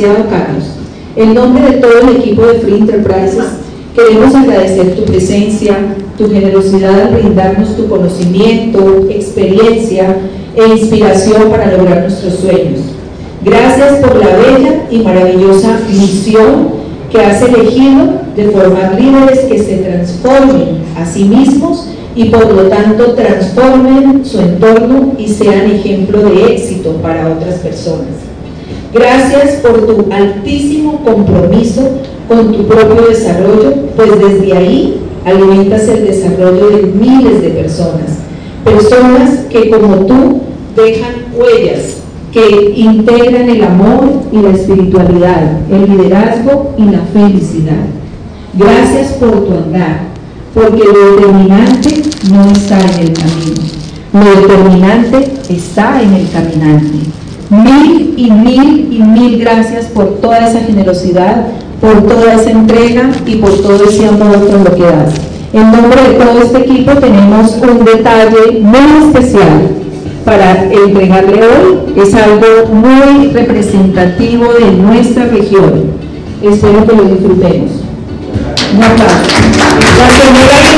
licenciado Carlos, en nombre de todo el equipo de Free Enterprises, queremos agradecer tu presencia, tu generosidad al brindarnos tu conocimiento, experiencia e inspiración para lograr nuestros sueños. Gracias por la bella y maravillosa misión que has elegido de formar líderes que se transformen a sí mismos y por lo tanto transformen su entorno y sean ejemplo de éxito para otras personas. Gracias por tu altísimo compromiso con tu propio desarrollo, pues desde ahí alimentas el desarrollo de miles de personas. Personas que como tú dejan huellas que integran el amor y la espiritualidad, el liderazgo y la felicidad. Gracias por tu andar, porque lo determinante no está en el camino, lo determinante está en el caminante. Mil y mil y mil gracias por toda esa generosidad, por toda esa entrega y por todo ese amor con lo que das. En nombre de todo este equipo tenemos un detalle muy especial para entregarle hoy. Es algo muy representativo de nuestra región. Espero que lo disfrutemos. La señora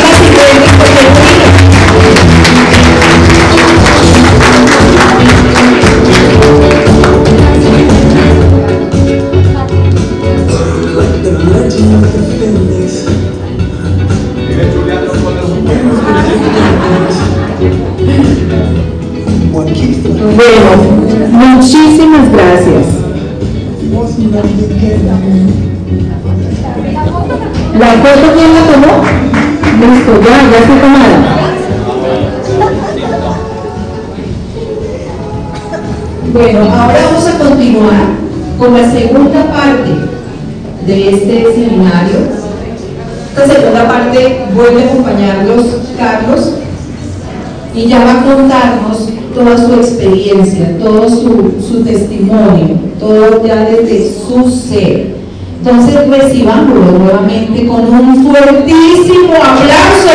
muchísimas gracias. ¿La foto quién la tomó? Listo, ya, ya está tomada. Bueno, ahora vamos a continuar con la segunda parte de este seminario. Esta segunda parte vuelve a acompañarlos Carlos y ya va a contarnos toda su experiencia, todo su, su testimonio, todo ya desde su ser. Entonces recibámoslo nuevamente con un fuertísimo aplauso.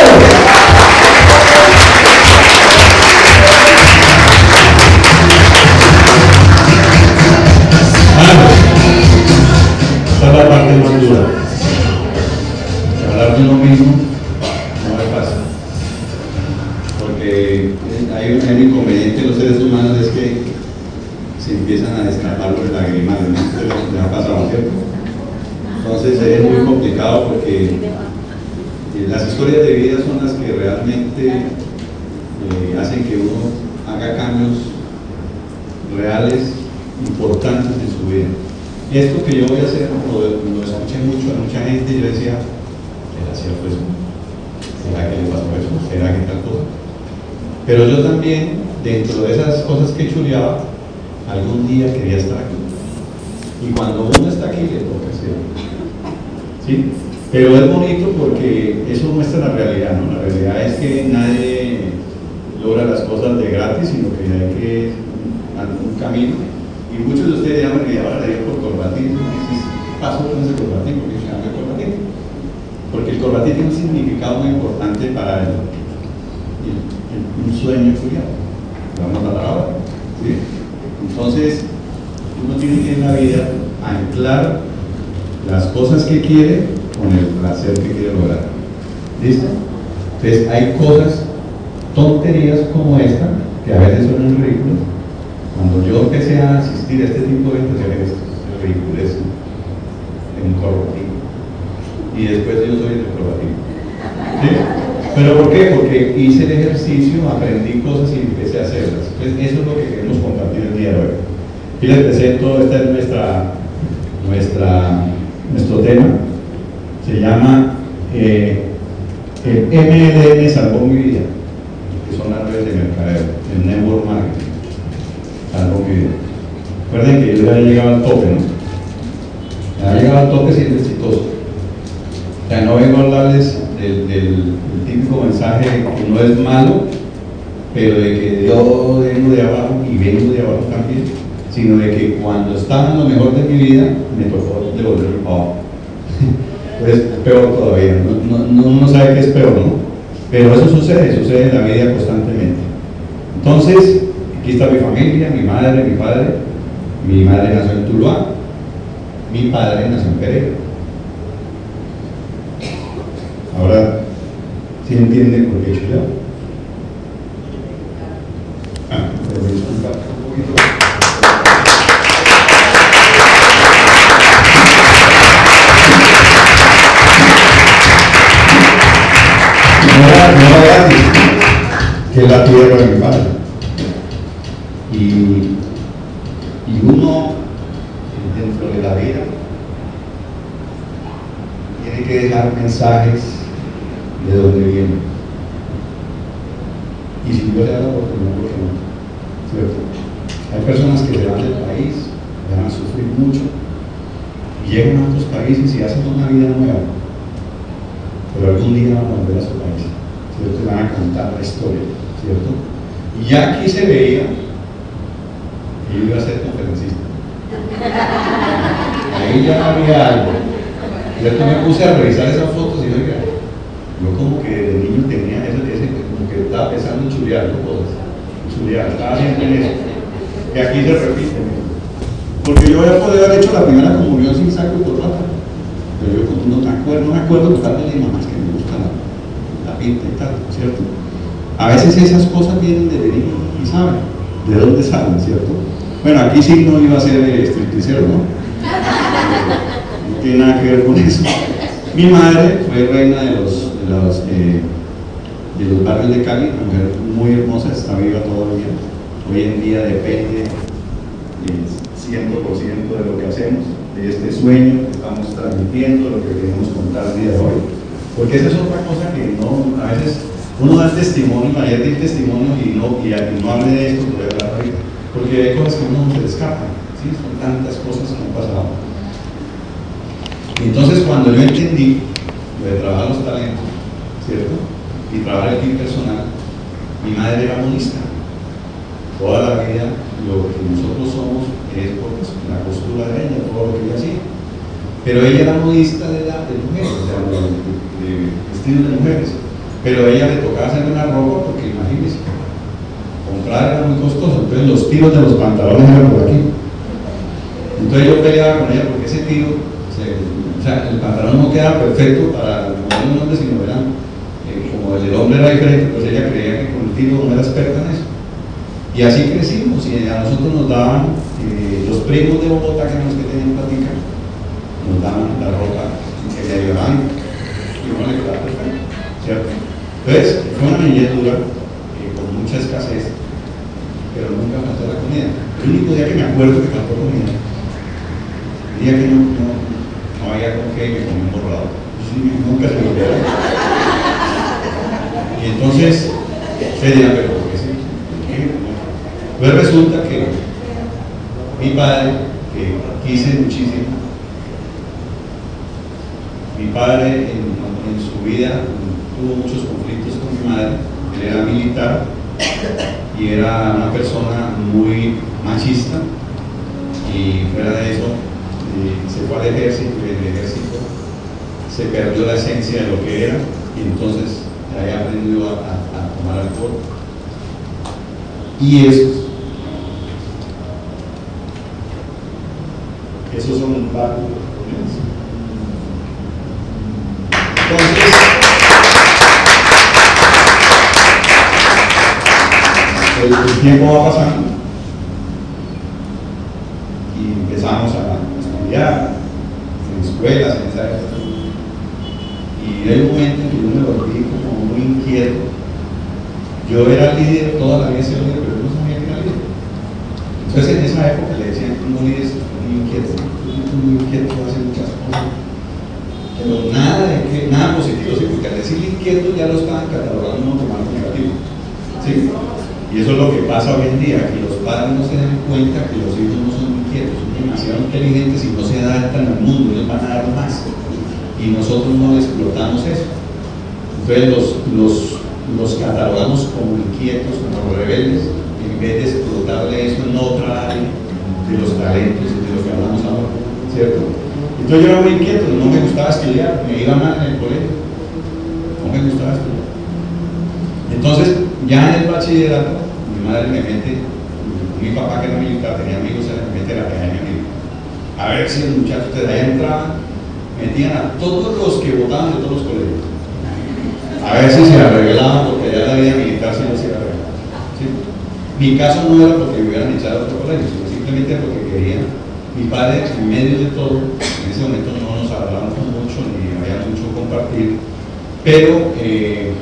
Pero yo también, dentro de esas cosas que chuleaba, algún día quería estar aquí. Y cuando uno está aquí, le toca hacer. ¿Sí? Pero es bonito porque eso muestra la realidad, ¿no? La realidad es que nadie logra las cosas de gratis, sino que hay que un camino. Y muchos de ustedes llaman que ahora le por corbatismo. ¿Qué pasó con ese corbatismo? ¿Qué se llama el corbatismo? Porque el corbatismo tiene un significado muy importante para el- un sueño estudiado. Vamos a hablar ahora. ¿sí? Entonces, uno tiene que en la vida anclar las cosas que quiere con el placer que quiere lograr. ¿Listo? Entonces, hay cosas, tonterías como esta, que a veces son ridículas. Cuando yo empecé a asistir a este tipo de eventos, es ridiculez en un. Y después yo soy el corporativo. ¿Sí? ¿Pero por qué? Porque hice el ejercicio, aprendí cosas y empecé a hacerlas. Entonces, eso es lo que queremos compartir el día de hoy. Y les presento, esta es nuestra, nuestro tema. Se llama eh, el MLM salvó mi vida, que son las redes de mercadeo, el network marketing. Salvó mi vida. Recuerden que yo ya he llegado al tope, ¿no? Ya he llegado al tope siendo exitoso. Sea, no vengo a hablarles del mensaje que no es malo, pero de que yo vengo de abajo y vengo de abajo también, sino de que cuando estaba en lo mejor de mi vida, me tocó devolverme para abajo. Pues peor todavía, no, no, no- sabe que es peor, ¿no? Pero eso sucede, sucede en la vida constantemente. Entonces, aquí está mi familia, mi madre, mi padre. Mi madre nació en Tuluá, mi padre nació en Pereira. Ahora, ¿sí entiende por qué yo? Ah, pero disculpa. No era, gratis, que la tierra de mi padre. Y, y uno, dentro de la vida, tiene que dejar mensajes de dónde viene. Y si Dios le da la oportunidad, ¿por qué no? ¿Cierto? Hay personas que se van del país, van a sufrir mucho, y llegan a otros países y hacen una vida nueva. Pero algún día van a volver a su país, ¿cierto? Y van a contar la historia, ¿cierto? Y ya aquí se veía que yo iba a ser conferencista. Ahí ya había algo. Yo me puse a revisar y oiga, yo como que de niño tenía ese, ese como que estaba pensando en chulear cosas. Chulear, estaba siempre en eso. Y aquí se repite. Porque yo ya podía haber hecho la primera comunión sin saco y corbata. Pero yo no me acuerdo, no me acuerdo buscarme de mamás que me gusta la, la pinta y tal, ¿cierto? A veces esas cosas vienen de niño y saben de dónde salen, ¿cierto? Bueno, aquí sí no iba a ser stripteasero, ¿no? No tiene nada que ver con eso. Mi madre fue reina de los, eh, de los barrios de Cali, una mujer muy hermosa, está viva todavía. Hoy en día depende eh, 100% de lo que hacemos, de este sueño que estamos transmitiendo, lo que queremos contar el día de hoy. Porque esa es otra cosa que no, a veces uno da el testimonio, ayer di el testimonio y no, y, no hable de esto, voy a hablar ahorita. Porque hay cosas que uno no se le escapan, son tantas cosas que han pasado. Entonces cuando yo entendí lo de trabajar los talentos, ¿cierto? Trabajar el team personal, mi madre era monista. Toda la vida lo que nosotros somos es por la costura de ella, todo lo que ella hacía. Pero ella era modista de, la, de mujeres, o sea, de, de vestidos de mujeres. Pero a ella le tocaba hacer una ropa porque imagínense, comprar era muy costoso, entonces los tiros de los pantalones eran por aquí. Entonces yo peleaba con ella porque ese tiro, o sea, el pantalón no quedaba perfecto para el hombre, sino el hombre era diferente, pues ella creía que con el tiro no era experta en eso. Y así crecimos, y a nosotros nos daban, eh, los primos de Bogotá, que eran los que tenían platica, nos daban la ropa que le ayudaban y uno le quedaba perfecto, ¿cierto? Entonces, fue una niñez dura, eh, con mucha escasez, pero nunca faltó la comida. El único día que me acuerdo que faltó comida, el día que no, no, había con qué, me comí un borrado. Sí, nunca se me. Entonces, se dirá, pero ¿por qué sí? Pues resulta que mi padre, que quise muchísimo, mi padre en, en su vida tuvo muchos conflictos con mi madre, él era militar y era una persona muy machista y fuera de eso eh, se fue al ejército y en el ejército se perdió la esencia de lo que era y entonces ahí aprendió a, a, a tomar alcohol y esos esos son un par entonces el, tiempo va pasando y empezamos a estudiar en escuelas, en. Y hay un momento en que yo me volví como muy inquieto. Yo era líder, toda la vida he sido líder, pero no sabía que era líder. Entonces en esa época le decían, como líder, muy inquieto, muy inquieto, hace muchas cosas. Pero nada, de nada positivo, ¿sí? porque al decir inquieto ya lo estaban catalogando como algo negativo. ¿sí? Y eso es lo que pasa hoy en día, que los padres no se dan cuenta que los hijos no son inquietos, son demasiado inteligentes y no se adaptan al mundo, ellos van a dar más. Y nosotros no explotamos eso. Entonces los, los, los catalogamos como inquietos, como rebeldes, en vez de explotarle eso en otra área de los talentos y de lo que hablamos ahora, ¿cierto? Entonces yo era muy inquieto, no me gustaba estudiar, me iba mal en el colegio, no me gustaba estudiar. Entonces, ya en el bachillerato, mi madre me mete, mi papá que era militar tenía amigos, se me mete la academia a ver si los muchachos de allá entraban, metían a todos los que votaban de todos los colegios. A si se arreglaban, porque ya la vida militar se nos iba a. ¿sí? Mi caso no era porque me hubieran echado a otro colegio, sino simplemente porque quería. Mi padre, en medio de todo, en ese momento no nos hablábamos mucho, ni había mucho compartir, pero eh,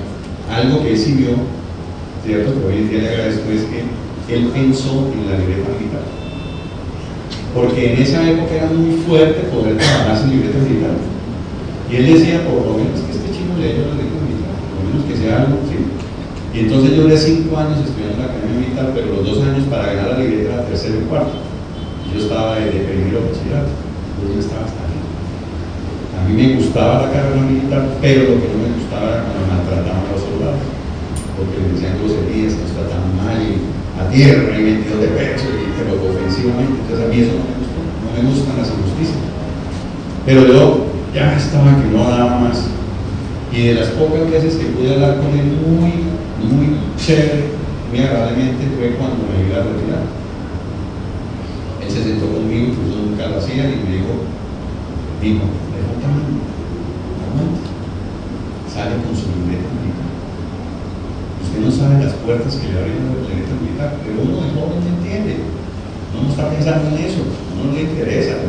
algo que él sí vio, cierto, que hoy en día le agradezco, es que él pensó en la libreta militar porque en esa época era muy fuerte poder trabajar sin libreta militar. Y él decía, por lo menos que este chino lea la libreta militar, por lo menos que sea algo, ¿sí? Y entonces yo de cinco años estudiando la academia militar, pero los dos años para ganar la libreta era tercero y cuarto. Yo estaba de, primero bachillerato, yo estaba hasta ahí. A mí me gustaba la carrera militar, pero lo que no me gustaba era cuando maltrataban a los soldados, porque les decían groserías, nos trataban mal a tierra y metido de pecho, y, pero ofensivamente. Entonces a mí eso no me gustó, no me gustan las injusticias. Pero yo ya estaba que no daba más. Y de las pocas veces que pude hablar con él muy, muy chévere, muy agradablemente, fue cuando me iba a retirar. Él se sentó conmigo, pues yo nunca lo hacía, y me dijo, dijo, levanta mano, aguanta, sale con su libreta No sabe las puertas que le abren la libreta militar, pero uno de joven no entiende. Uno no está pensando en eso, no le interesa.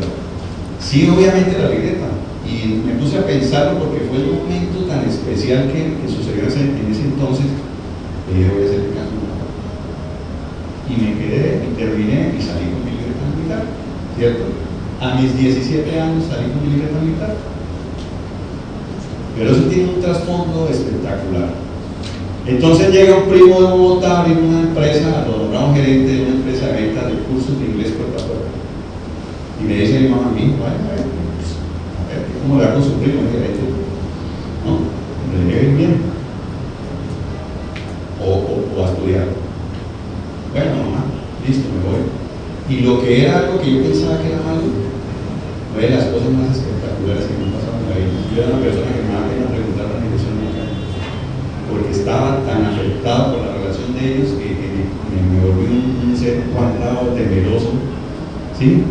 Sí, obviamente la libreta. Y me puse a pensarlo porque fue el momento tan especial que, que sucedió en ese entonces. Y dije, voy a hacer caso. Y me quedé, y terminé y salí con mi libreta militar, ¿cierto? A mis 17 años salí con mi libreta militar. Pero eso tiene un trasfondo espectacular. Entonces llega un primo de Bogotá, abre una empresa, lo nombramos gerente de una empresa de venta de cursos de inglés puerta a puerta. Y me dice mi mamá a mí, a ver, pues, a ¿cómo le va con su primo? gerente? No, le debe bien. O, o, o a estudiar. Bueno, mamá, listo, me voy. Y lo que era algo que yo pensaba que era malo, fue de las cosas más espectaculares que me han pasado en la vida. Yo era una persona que me daba pena preguntar a la dirección de mi estaba tan afectado por la relación de ellos que, me, me, volví un, ser cuadrado, temeroso, ¿sí?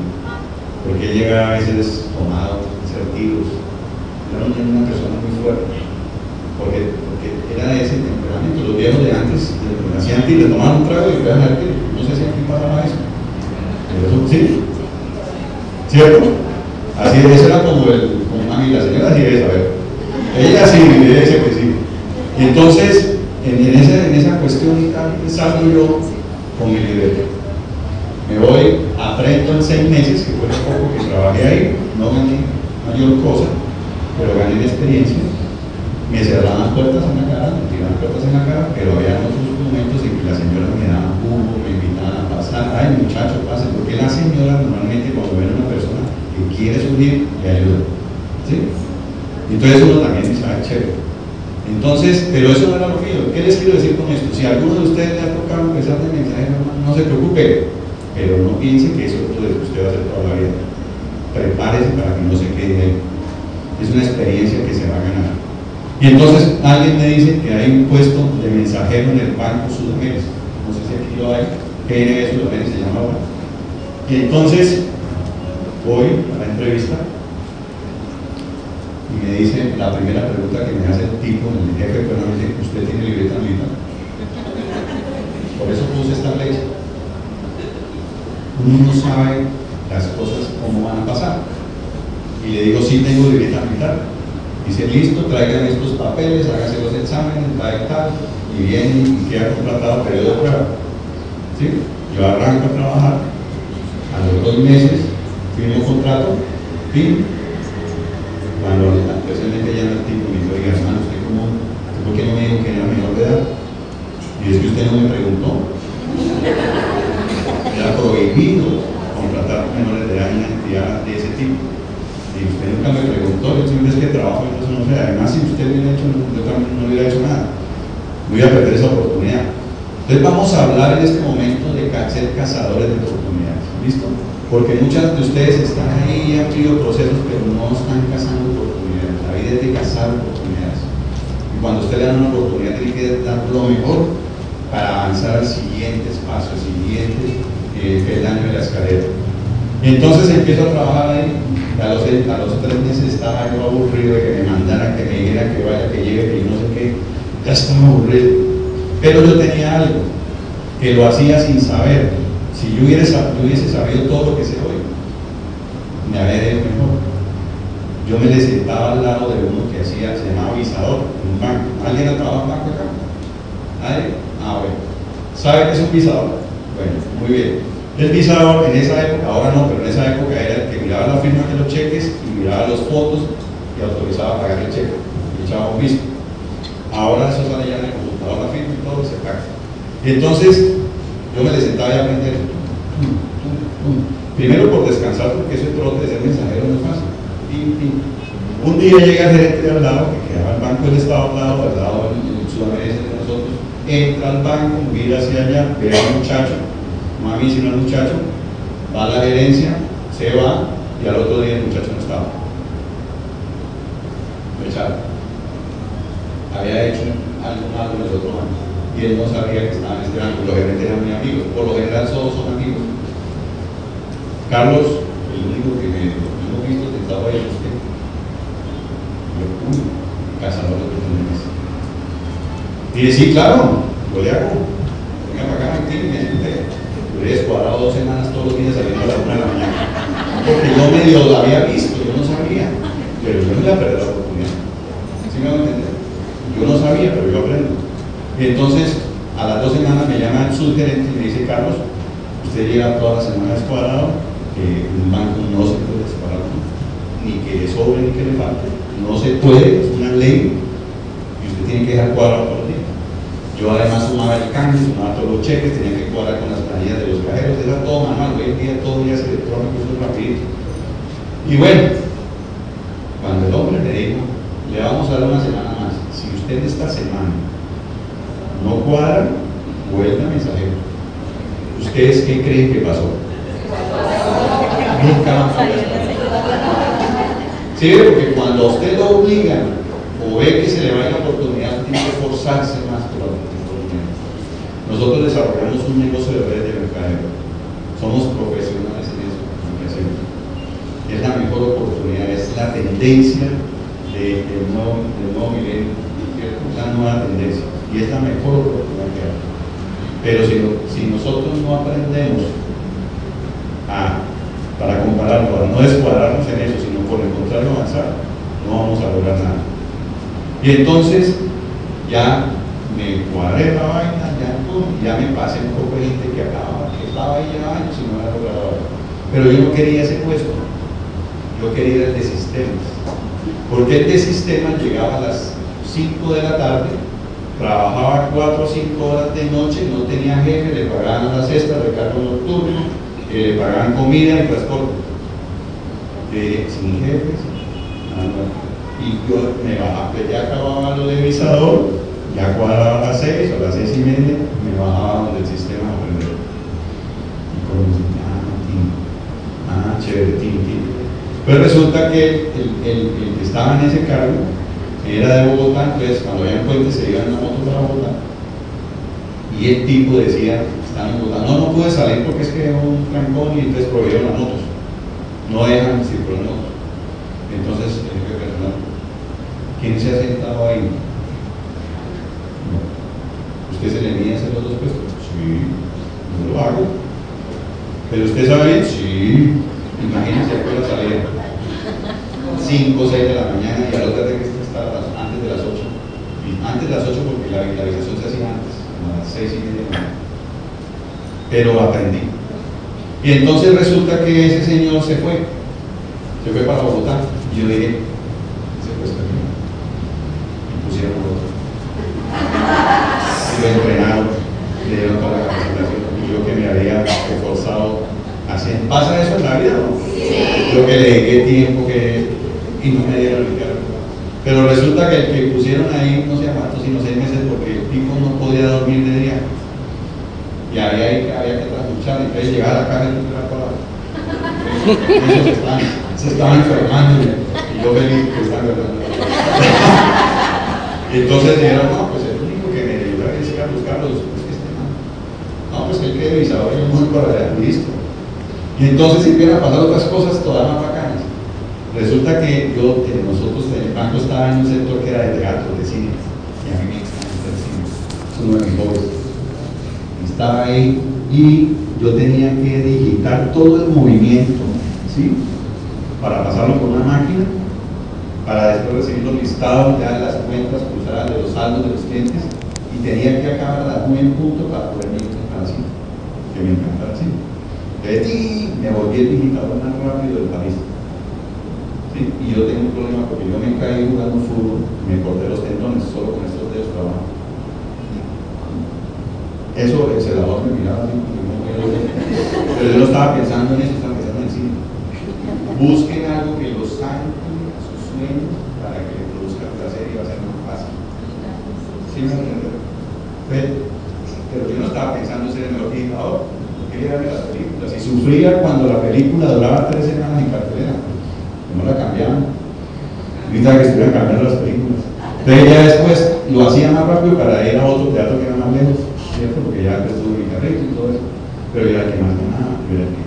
Porque llegaba a veces tomado, hacer tiros, era una persona muy fuerte, porque, porque era de ese temperamento, los viejos de antes hacían tiro, le tomaban un trago y le a tiro, no sé si aquí pasaba eso, pero eso sí, ¿cierto? Así, eso era como el, como mami, la señora sí debe saber, ella sí, me dice que sí. Entonces, en, esa, en esa cuestión salgo yo con mi libreta. Me voy, aprendo en seis meses, que fue lo poco que trabajé ahí, no gané mayor cosa, pero gané experiencia. Me cerraban puertas en la cara, me tiraban puertas en la cara, pero había otros momentos en que la señora me daba jugo, me invitaban a pasar, ay muchacho, pase, porque la señora normalmente cuando ven a una persona que quiere subir, le ayuda. ¿sí? Entonces uno también ah, chévere. Entonces, pero eso no era lo mío. ¿Qué les quiero decir con esto? Si alguno de ustedes le ha tocado empezar de mensaje, no, no se preocupe, pero no piense que eso es lo que usted va a hacer toda la vida. Prepárese para que no se quede ahí. Es una experiencia que se va a ganar. Y entonces alguien me dice que hay un puesto de mensajero en el Banco Sudamérica. No sé si aquí lo hay. PNB Sudamérica se llama ahora. Y entonces voy a la entrevista y me dice, la primera pregunta que me hace el tipo, el jefe, pero me dice, ¿usted tiene libreta militar? Por eso puse esta ley. Uno no sabe las cosas cómo van a pasar. Y le digo, sí tengo libreta militar. Dice, listo, traigan estos papeles, háganse los exámenes, va a tal, y viene y queda contratado periodo de prueba. ¿Sí? Yo arranco a trabajar, a los dos meses, firmo contrato, fin, cuando especialmente ya el tipo me oiga hermano, ¿usted cómo, por qué no me dijo que era menor de edad? Y es que usted no me preguntó. Era prohibido contratar menores de edad en una entidad de ese tipo. Y usted nunca me preguntó, yo simplemente es que trabajo, entonces no sé, además si usted hubiera hecho, yo también no hubiera hecho nada. Voy a perder esa oportunidad. Entonces vamos a hablar en este momento de ser cazadores de oportunidades. ¿Listo? Porque muchas de ustedes están ahí y han procesos, pero no están cazando oportunidades. La vida es de cazar oportunidades. Y cuando usted le da una oportunidad, tiene que dar lo mejor para avanzar al siguiente espacio, al siguiente eh, peldaño de la escalera. Entonces empiezo a trabajar ahí. A los, tres meses estaba yo aburrido de que me mandaran, que me dijeran que vaya, que llegue, que no sé qué. Ya estaba aburrido. Pero yo tenía algo, que lo hacía sin saber. Si yo hubiese, yo hubiese sabido todo lo que sé hoy, me habría ido mejor. Yo me le sentaba al lado de uno que hacía, se llamaba visador, un banco. ¿Alguien ha trabajado en banco acá? ¿Nadie? Ah, bueno. ¿Sabe qué es un visador? Bueno, muy bien. El visador en esa época, ahora no, pero en esa época era el que miraba la firma de los cheques y miraba los fotos y autorizaba a pagar el cheque y echaba un visto. Ahora eso sale ya en el computador, la firma y todo se paga. Y entonces yo me le sentaba a aprender. Primero por descansar, porque eso trote de ser mensajero no es fácil. Un día llega el gerente al lado, que quedaba el banco del Estado al lado, al lado del Sudamérica de nosotros, entra al banco, mira hacia allá, ve a un muchacho mí sino al muchacho, va a la gerencia, se va y al otro día el muchacho no estaba. Lo echaron. Había hecho algo malo en el otro año y él no sabía que estaba en este banco. Los gerentes eran muy amigos, por lo general todos son amigos. Carlos, el único que me hemos visto sentado ahí es usted. Yo, uy, cazador de oportunidades. Y decir, claro, lo le hago. Venga para acá, y me senté he descuadrado dos semanas todos los días saliendo a la una de la mañana. Porque yo medio lo había visto, yo no sabía. Pero yo no le perdí la oportunidad. ¿Sí me van a? Yo no sabía, pero yo aprendo. Y entonces, a las dos semanas me llama el subgerente y me dice, Carlos, usted llega toda la semana descuadrado, que un banco no se puede descuadrar, ni que le sobre ni que le falte. No se puede, es una ley, y usted tiene que dejar cuadrado por el día. Yo además sumaba el cambio, sumaba todos los cheques, tenía que cuadrar con las planillas de los cajeros, era todo manual, hoy en día todo ya es electrónico, eso es rapidito. Y bueno, cuando el hombre me dijo, le vamos a dar una semana más, si usted esta semana no cuadra, vuelva mensajero. ¿Ustedes qué creen que pasó? Nunca más Sí, porque cuando usted lo obliga o ve que se le va la oportunidad, tiene que forzarse más por la nosotros desarrollamos un negocio de redes de mercadeo. Somos profesionales en eso. Es la mejor oportunidad, es la tendencia del de, nuevo, nuevo milenio, la nueva tendencia. Y es la mejor oportunidad que hay. Pero si, si nosotros no aprendemos a, para compararlo, para no descuadrarnos en eso, sino por el contrario avanzar, no vamos a lograr nada. Y entonces ya me cuadré la vaina, ya, ya me pasé un poco de gente que acababa, que estaba ahí ya años y no había logrado Pero yo no quería ese puesto, yo quería el de sistemas. Porque el de sistemas llegaba a las 5 de la tarde, trabajaba 4 o 5 horas de noche, no tenía jefe, le pagaban las cestas, recargo nocturno, le pagaban comida y transporte. Eh, sin jefes, y yo me bajaba, pues ya acababa lo de visador ya cuadraba a las 6 o las 6 y media, me bajaba donde el sistema a aprender. Y como, ah, ah, chévere, tin, tin. Pues resulta que el, que estaba en ese cargo era de Bogotá, entonces cuando había puente se iba en una moto para Bogotá. Y el tipo decía, no, no pude salir porque es que un trancón y entonces prohibieron las motos. No dejan circular motos. Entonces, ¿quién se ha sentado ahí? ¿Usted se le mide hacer los dos puestos? Sí, no lo hago. ¿Pero usted sabe? Sí. Imagínense a la salida. 5 o 6 de la mañana y al otro día que estar antes de las 8. Antes de las 8 porque la visualización se hacía antes, a las 6 y media. Pero aprendí. Y entonces resulta que ese señor se fue. Se fue para Bogotá. Y yo dije, se fue este Y pusieron otro lo entrenaron, le dieron toda la capacitación. Y yo que me había esforzado hacer. ¿Pasa eso en la vida, no? Yo que le dediqué tiempo que, y no me dieron el cargo. Pero resulta que el que pusieron ahí no sé cuántos, sino seis meses porque el tipo no podía dormir de día. Y había, había que trasluchar, entonces a casa y no era para Ellos estaban, se estaban enfermando y yo feliz que estaban enfermando. entonces dijeron, no, pues Carlos, Carlos, pues este man. No, pues que el que revisador es muy para. Y entonces empiezan a pasar otras cosas todas más bacanas. Resulta que yo, eh, nosotros en el banco estaba en un sector que era de teatro, de cine, y a mí me encanta el cine, es uno de mis hobbies. Estaba ahí y yo tenía que digitar todo el movimiento, ¿sí? Para pasarlo por una máquina, para después recibir los listados ya de las cuentas cruzadas de los saldos de los clientes y tenía que acabar a 9 punto para poder ir a la cine, que me encanta cine. Entonces, me volví el digitador más rápido del país. ¿Sí? Y yo tengo un problema porque yo me caí jugando fútbol, me corté los tendones solo con estos dedos trabajo. Eso el celador me miraba así, pero yo no estaba pensando en eso, estaba pensando en el cine. Busquen algo que los saque a sus sueños para que le produzca placer y va a ser más fácil. ¿Sí me entienden? Pero yo no estaba pensando en ser el mejor digitador, quería ver las películas y sufría cuando la película duraba tres semanas en cartelera. No la cambiaban. Ahorita que estuvieran cambiando las películas. Entonces ya después lo hacía más rápido para ir a otro teatro que era más lejos, Porque ya tuve mi carrito y todo eso pero era el que más ganaba, era el que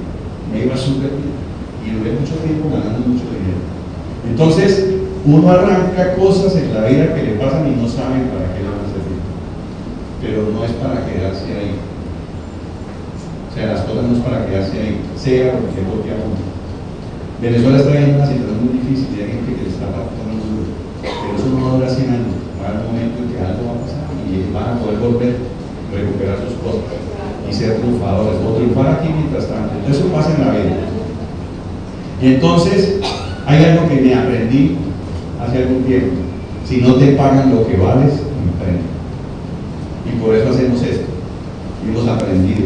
me iba súper bien y duré mucho tiempo ganando mucho dinero. Entonces, uno arranca cosas en la vida que le pasan y no saben para qué le van a servir, pero no es para quedarse ahí. O sea, las cosas no es para quedarse ahí, sea lo que a uno. Venezuela está en una situación muy difícil y hay gente que le está pasando duro, pero eso no dura 100 años, va un momento en que algo va a pasar y van a poder volver recuperar sus cosas y ser triunfadores o triunfar aquí mientras tanto. Eso pasa en la vida. Y entonces hay algo que me aprendí hace algún tiempo. Si no te pagan lo que vales, emprende. Y por eso hacemos esto. Y hemos aprendido.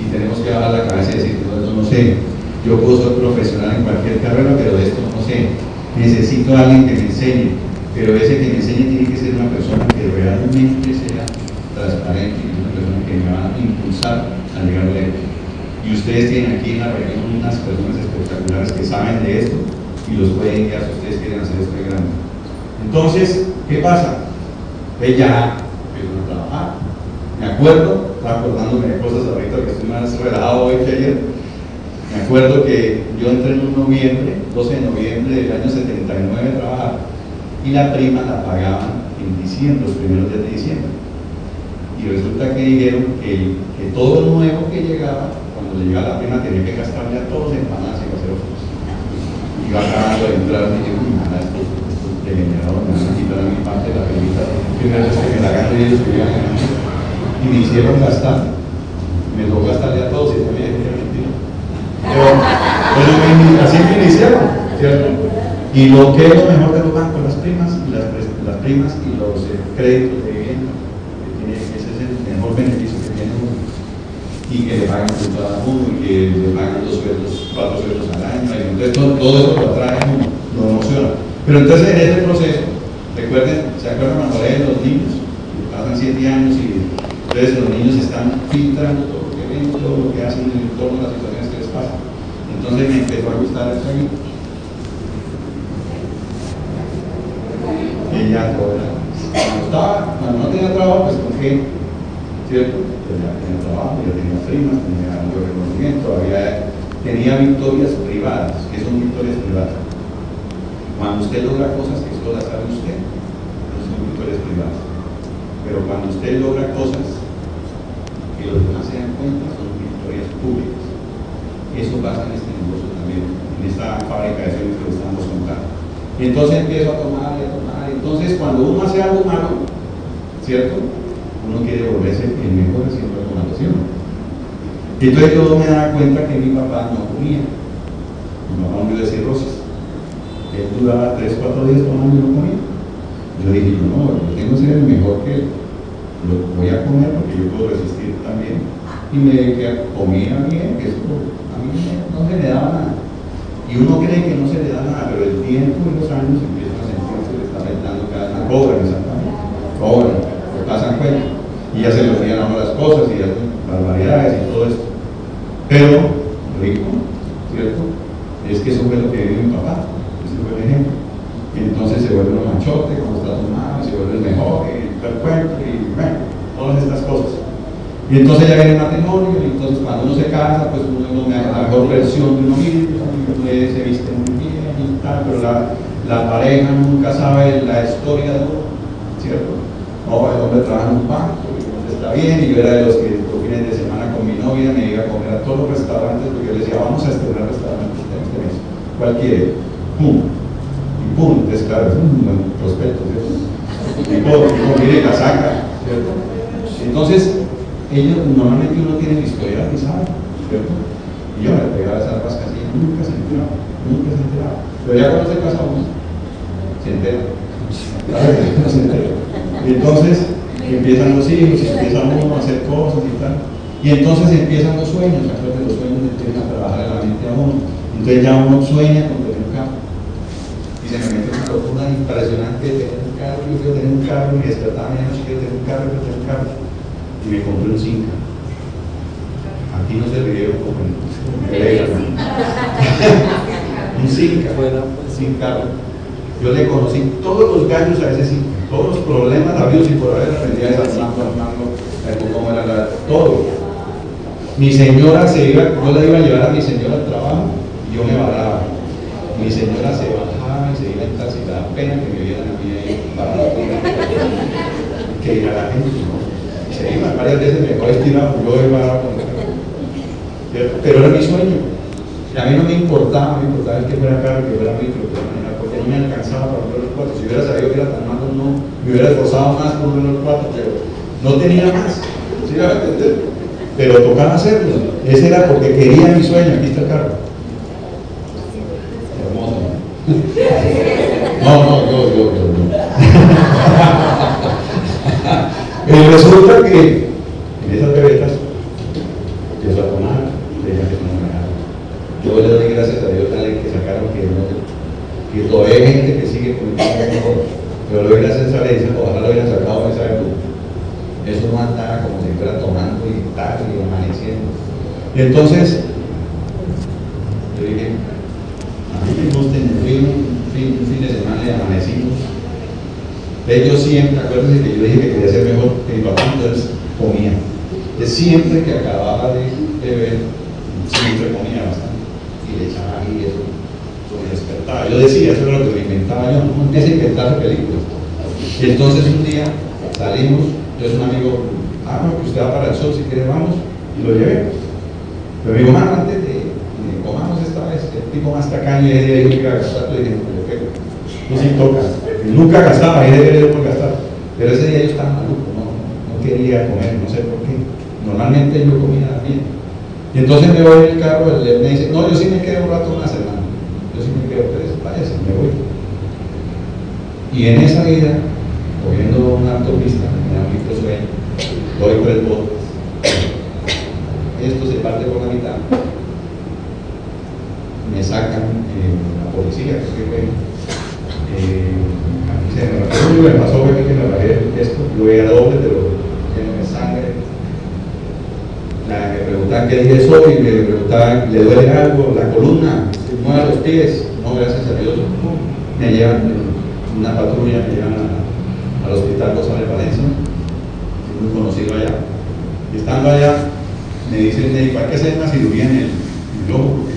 Y tenemos que bajar la cabeza y decir, no, no sé. Yo puedo ser profesional en cualquier carrera, pero de esto no sé. Necesito a alguien que me enseñe. Pero ese que me enseñe tiene que ser una persona que realmente sea transparente que me van a impulsar a llegar lejos. Y ustedes tienen aquí en la región unas personas espectaculares que saben de esto y los pueden guiar si ustedes quieren hacer esto grande. Entonces, ¿qué pasa? Ella empezó a trabajar. Me acuerdo, estaba acordándome de cosas ahorita que estoy más relajado hoy que ayer. Me acuerdo que yo entré en un noviembre, 12 de noviembre del año 79 a trabajar y la prima la pagaban en diciembre, los primeros días de diciembre y resulta que dijeron que, que todo lo nuevo que llegaba, cuando le llegaba la prima, tenía que gastarle a todos en empanadas y gaseosas. Y va acabando de entrar y digo, nada, estos, estos degenerados me van mi parte la primita, primera vez que me la gano y me hicieron gastar, me tocó gastarle a todos y también era mentira. Pero, así me hicieron, ¿cierto? Y lo que es lo mejor de los bancos, las primas y las, las primas y los eh, créditos de vivienda beneficio que tiene uno y que le pagan a uno y que le pagan dos sueldos, cuatro sueldos al año, y entonces todo, eso lo atrae lo emociona. Pero entonces en este proceso, recuerden, ¿se acuerdan cuando leen los niños? Pasan siete años y entonces los niños están filtrando todo lo que ven, todo lo que hacen en torno a las situaciones que les pasan. Entonces me empezó a gustar el ahí. Y ya todo cuando, cuando no tenía trabajo, pues con gente ¿cierto? Tenía, tenía trabajo, ya tenía primas, tenía mucho reconocimiento, había, tenía victorias privadas. ¿Qué son victorias privadas? Cuando usted logra cosas que solo las sabe usted, no son victorias privadas. Pero cuando usted logra cosas que los demás se dan cuenta, son victorias públicas. Eso pasa en este negocio también, en esta fábrica de sellos que estamos contando. Entonces empiezo a tomar y a tomar. Entonces, cuando uno hace algo malo, ¿cierto? Uno quiere volverse el mejor haciendo la Y entonces yo me daba cuenta que mi papá no comía. Mi papá murió de cirrosis. Él duraba 3, 4 días tomando y no comía. Yo dije, no, yo tengo que ser el mejor que él. Lo voy a comer porque yo puedo resistir también. Y me que comía bien, que eso a mí no se le daba nada. Y uno cree que no se le da nada, pero el tiempo y los años empiezan a sentir que le está afectando cada vez. Cobran, exactamente. Cobran, pasan cuenta y ya se le olvidan a las cosas y ya barbaridades y todo esto. Pero, rico, ¿cierto? Es que eso fue lo que vivió mi papá, ese fue el ejemplo. Y entonces se vuelve un machote cuando está tomado, se vuelve el mejor, y el cuento, y bueno, todas estas cosas. Y entonces ya viene el matrimonio, y entonces cuando uno se casa, pues uno la mejor versión de uno mismo, se viste muy bien y tal, pero la, la pareja nunca sabe la historia de uno, ¿cierto? No, el hombre trabaja en un banco, está bien, y yo era de los que los fines de semana con mi novia me iba a comer a todos los restaurantes, porque yo le decía, vamos a estrenar restaurantes este mes, ¿cuál quiere? ¡Pum! Y pum, es claro, es un buen prospecto, ¿cierto? Tipo, mire, casaca, ¿cierto? Entonces, ellos normalmente uno tiene el historial y sabe, ¿cierto? Y yo me pegaba esas rascasillas, nunca se enteraba, nunca se enteraba. Pero ya cuando se casa se entera. Se entera. Y entonces empiezan los hijos, y empiezan uno a hacer cosas y tal. Y entonces empiezan los sueños, que los sueños empiezan a trabajar en la mente a uno. Entonces ya uno sueña con tener un carro. Y se me mete una locura impresionante de tener un carro, yo quiero tener un carro, y me despertaba mañana, quiero tener un carro, quiero tener un carro y me compré un Cinca. Aquí no se rieron como en un Cinca, sin carro. Yo le conocí todos los gallos a ese Cinca, todos los problemas habidos y por haber aprendía a Armando, Armando, cómo era la, todo. Mi señora se iba, yo la iba a llevar a mi señora al trabajo y yo me paraba. Mi señora se bajaba y se iba en taxi, la pena que me vieran a mí ahí parado. Que a la gente, ¿no? se iba, varias veces me dejó estirado, yo iba a Pero era mi sueño. A mí no me importaba, me importaba el que fuera caro, que fuera micro, porque no me alcanzaba para uno los cuatro. Si hubiera sabido que era tan malo, no, me hubiera esforzado más por uno los cuatro, pero no tenía más. ¿Sí? Pero tocaba hacerlo. Ese era porque quería mi sueño. Aquí está el carro. Hermoso. No, no, yo, yo, yo. yo. Y resulta que en esas bebetas empiezo a tomar, deja que no me Yo le doy gracias a Dios dale que sacaron que no, que todavía gente que sigue con el pero le doy gracias a Dios, ojalá lo hubieran sacado en esa época. Eso no andaba como si fuera tomando y tal y amaneciendo. Y entonces, yo dije, a mí me gusta en el fin, un fin de semana y amanecimos yo siempre, acuérdense que yo dije que quería ser mejor que mi papá, entonces comía. Yo siempre que acababa de beber, siempre comía bastante. Y le echaba ahí eso, me despertaba. Yo decía, eso era lo que me inventaba yo, no empecé a inventar películas. Y entonces un día salimos, yo un amigo, ah, no, que usted va para el sol, si quiere vamos, y lo llevé. Pero me dijo, ah, antes de, comamos esta vez, el tipo más tacaño, y ese día iba a gastar, le dije, no, pego, no si toca nunca gastaba, ahí debería por gastar. Pero ese día yo estaba maluco, no, no quería comer, no sé por qué. Normalmente yo comía bien. Y entonces me voy en el carro, él me dice, no, yo sí me quedo un rato una semana. Yo sí me quedo me voy. Y en esa vida, cogiendo una autopista, me da un sueño, doy por el bote. Esto se parte por la mitad. Me sacan eh, la policía, que fue eh, lo único que me pasó fue que me bajé esto, lo era doble, pero lleno de sangre. Me preguntaban qué día soy, me preguntaban, ¿le duele algo? La columna, mueve los pies. Gracias a Dios. Me llevan una patrulla, me llevan al hospital González Valencia, muy conocido allá. Estando allá, me dice el médico, que hacer una cirugía en el, el ojo, porque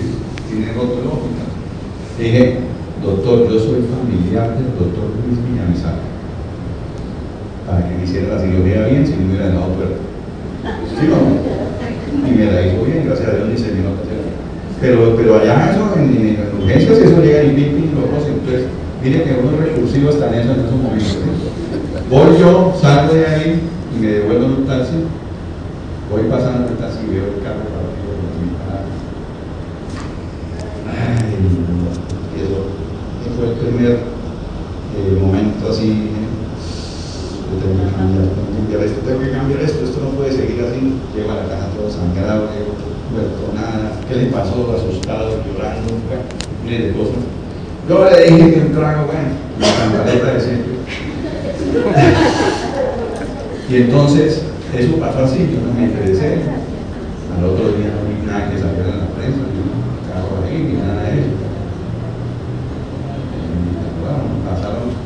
tiene roto. Y dije, doctor, yo soy familiar del doctor Luis Villamizar, para que me hiciera la cirugía bien si no hubiera dado puerta. ¿Sí no? Y me la hizo bien, gracias a Dios ni se vino a pero, pero allá eso, en, en, urgencias, eso llega en pipi, locos, entonces, mire que uno es recursivo hasta en eso en esos momentos. Voy yo, salgo de ahí y me devuelvo en un taxi, voy pasando en el taxi y veo el carro para arriba, Ay, y eso fue el primer eh, momento así, yo tengo que cambiar, tengo que cambiar esto, tengo que cambiar esto, esto no puede seguir así, llego a la casa todo sangrado, llego vuelto nada, ¿qué le pasó? Asustado, llorando, miles de cosas. Yo le dije que un trago, bueno, la cantaleta de siempre. y entonces, eso pasó así, yo no me interesé. Al otro día no vi nada que saliera en la prensa, ni carro ahí, ni nada de eso.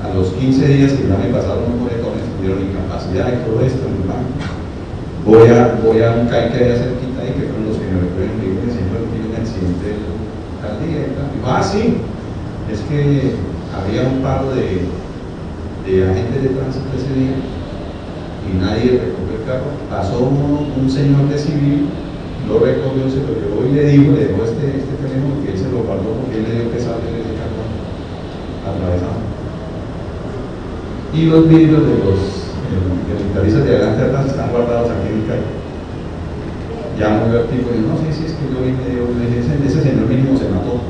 a los 15 días que ya me pasaron los boletones, tuvieron incapacidad y todo esto en el banco. Voy a, voy a un CAI que hay cerquita ahí, que fueron los que me recuerden que siempre presidente tal día. Dijo, ah, sí, es que había un paro de, de agentes de tránsito ese día y nadie recogió el carro. Pasó un, señor de civil, lo recogió, se lo llevó y le dijo, le dejó este, este teléfono que él se lo guardó porque él le dio que salir de ese carro atravesado. Y los vidrios de los militaristas de adelante atrás están guardados aquí en el carro. Ya muy el tipo y no sé si es que yo vine, yo dije, ese, señor mínimo se mató.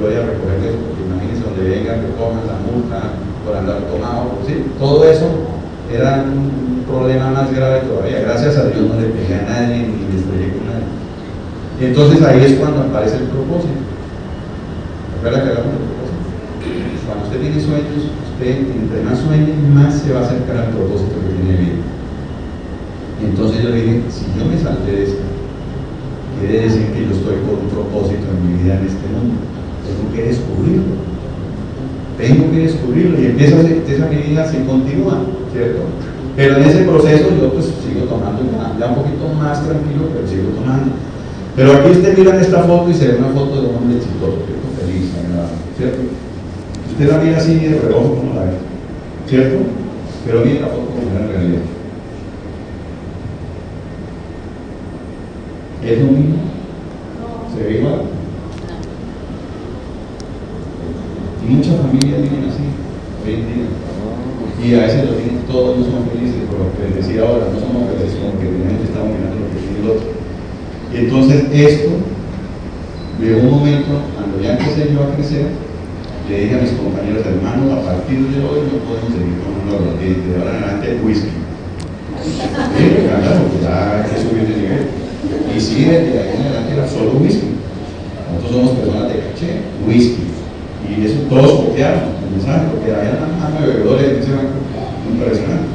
Yo voy a recogerle eso, porque imagínense donde vengan, que cojan la multa por andar tomado, ¿sí? todo eso era un problema más grave todavía. Gracias a Dios no le pegué a nadie ni le estrellé con nadie. Y entonces ahí es cuando aparece el propósito. ¿Recuerda que hablamos del propósito? Cuando usted tiene sueños, usted entre más sueñe, más se va a acercar al propósito que tiene vida. Entonces yo dije, si yo me salté de esto, quiere decir que yo estoy por un propósito en mi vida en este mundo. Tengo que descubrirlo. Tengo que descubrirlo y empieza esa mi vida se continúa. ¿cierto? Pero en ese proceso yo pues sigo tomando ya un poquito más tranquilo, pero sigo tomando. Pero aquí usted mira esta foto y se ve una foto de un hombre exitoso, feliz, ¿cierto? Usted la mira así de reojo como la ve, ¿cierto? Pero mira la foto como en realidad. ¿Es lo mismo? ¿Se ve igual? Y muchas familias viven así, hoy en día. Y a veces lo tienen todos, no somos felices, por lo que les decía ahora, no somos felices como que tenemos que estar mirando lo que tiene el otro. Y entonces esto, llegó un momento, cuando ya empecé yo a crecer, le dije a mis compañeros hermanos, a partir de hoy no podemos seguir con un aguardiente, de ahora en adelante whisky. Sí, claro, ya hay que subir de nivel. Y sí, desde ahí en adelante era solo whisky. Nosotros somos personas de caché, whisky. Y eso todos copiaron porque había más bebedores en ese banco impresionante.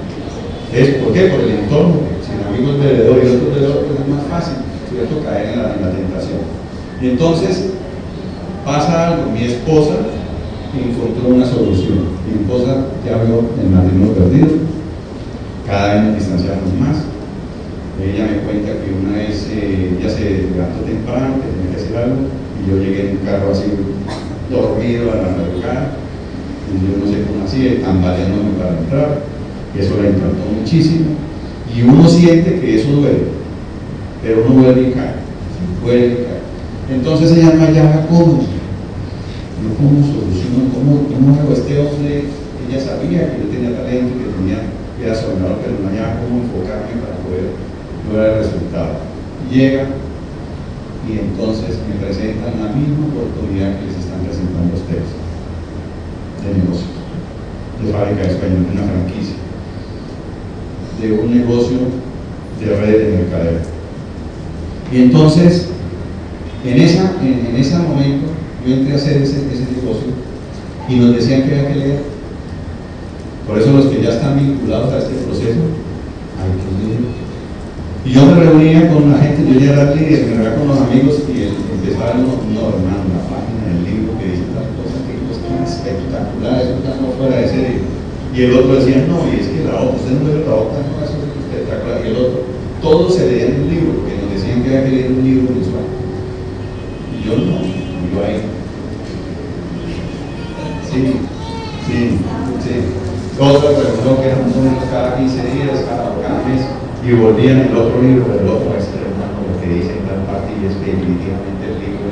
¿Es, ¿Por qué? Por el entorno. Si el amigo es bebedor y otro bebedor, pues es más fácil, ¿cierto? Caer en la, en la tentación. Y entonces pasa algo, mi esposa encontró una solución. Mi esposa ya vio el matrimonio perdido, cada vez nos distanciamos más. Ella me cuenta que una vez eh, ya se levantó temprano, que tenía que hacer algo, y yo llegué en un carro así dormido a la madrugada, yo no sé cómo hacía, tambaleándome para entrar, eso la impactó muchísimo, y uno siente que eso duele, pero uno vuelve y cae, vuelve y cae. Entonces ella me llama cómo, yo cómo soluciono, cómo, cómo hago este hombre, ella sabía que yo tenía talento, que tenía, que era soñador, pero no hallaba cómo enfocarme para poder lograr el resultado. Llega y entonces me presentan la misma oportunidad que les están presentando a ustedes de negocio, de fábrica de español, de una franquicia, de un negocio de red de mercadeo. Y entonces, en, esa, en, ese momento, yo entré a hacer ese, ese negocio y nos decían que había que leer. Por eso los que ya están vinculados a este proceso, hay que leer. Y yo me reunía con la gente, yo ya era líder, me reunía con los amigos y empezaba uno, no, hermano, la página del libro que dice tal cosa, que espectacular, eso está fuera de serie. Y el otro decía, no, y es que la otra, usted no ve la otra, no, es espectacular. Y el otro, todos se leían un libro, porque nos decían que había que leer un libro mensual. Y yo no, yo ahí. Sí, sí, sí. Otros preguntó que eran menos cada 15 días, cada, cada mes, y volvían el otro libro del otro extremo, lo que dice en tal parte, y es que definitivamente el libro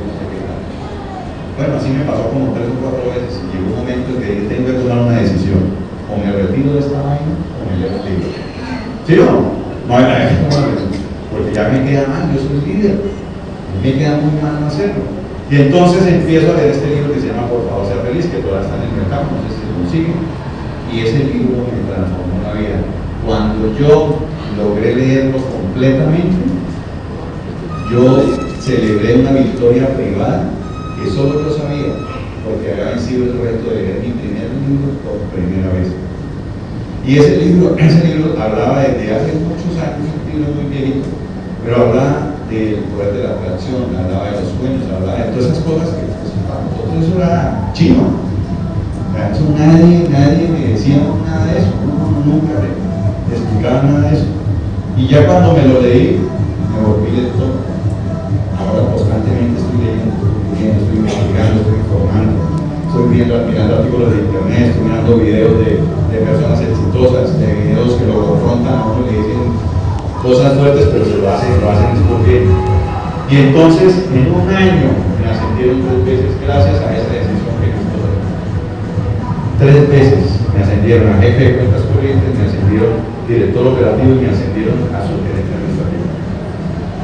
bueno, así me pasó como tres o cuatro veces llegó un momento en que tengo que tomar una decisión. O me retiro de esta vaina o me leo el libro. ¿Sí o no? No hay nada porque ya me queda mal, yo soy líder. Me queda muy mal no hacerlo. Y entonces empiezo a leer este libro que se llama Por favor, ser feliz, que todavía está en el mercado, no sé si lo consiguen. Y ese libro me transformó la vida. Cuando yo logré leerlo completamente, yo celebré una victoria privada que solo yo sabía, porque había vencido el reto de leer mi primer libro por primera vez. Y ese libro, ese libro hablaba desde hace muchos años, un libro muy viejito, pero hablaba del poder de la atracción, hablaba de los sueños, hablaba de todas esas cosas que pues, para nosotros eso era chino. Eso nadie, nadie me decía nada de eso, nunca me explicaba nada de eso. Y ya cuando me lo leí, me volví todo Ahora constantemente estoy investigando, estoy informando, estoy viendo, mirando artículos de internet, estoy mirando videos de, de personas exitosas, de videos que lo confrontan a uno y le dicen cosas fuertes, pero se lo hacen, lo hacen porque y entonces en un año me ascendieron tres veces gracias a esa decisión que tomé. Tres veces me ascendieron a jefe corrientes, me ascendieron director operativo y me ascendieron a subgerente administrativo.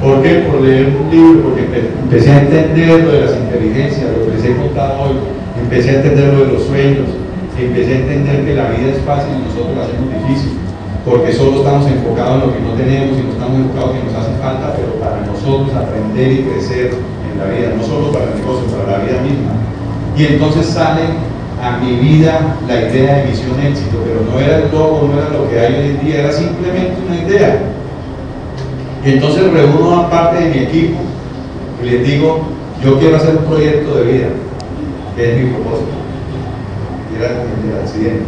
¿Por qué? Por leer un libro, porque empecé a entender lo de las inteligencias, lo que les he contado hoy, empecé a entender lo de los sueños, empecé a entender que la vida es fácil y nosotros la hacemos difícil, porque solo estamos enfocados en lo que no tenemos y no estamos enfocados en lo que nos hace falta, pero para nosotros aprender y crecer en la vida, no solo para el negocio, para la vida misma. Y entonces sale a mi vida la idea de misión éxito, pero no era el logo, no era lo que hay hoy en día, era simplemente una idea. Y entonces reúno a parte de mi equipo y les digo, yo quiero hacer un proyecto de vida, que es mi propósito. Y era el accidente.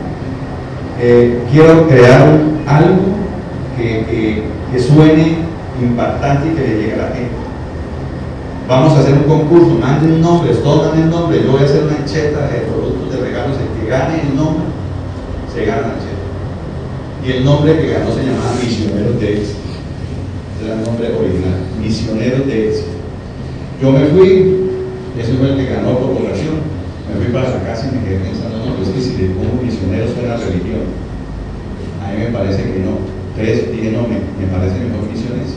Eh, quiero crear algo que, que, suene impactante y que le llegue a la gente. Vamos a hacer un concurso, manden nombres, todos manden nombre. Yo voy a hacer una cheta de productos de regalos. El que gane el nombre, se gana la cheta. Y el nombre que ganó se llamaba Misioneros de Éxito. Era el nombre original, Misioneros de Éxito. Yo me fui, ese fue el que ganó por población. Me fui para la casa y me quedé pensando, no, es que si le pongo misioneros suena religión. A mí me parece que no. Entonces dije, no, me, me parece mejor misiones.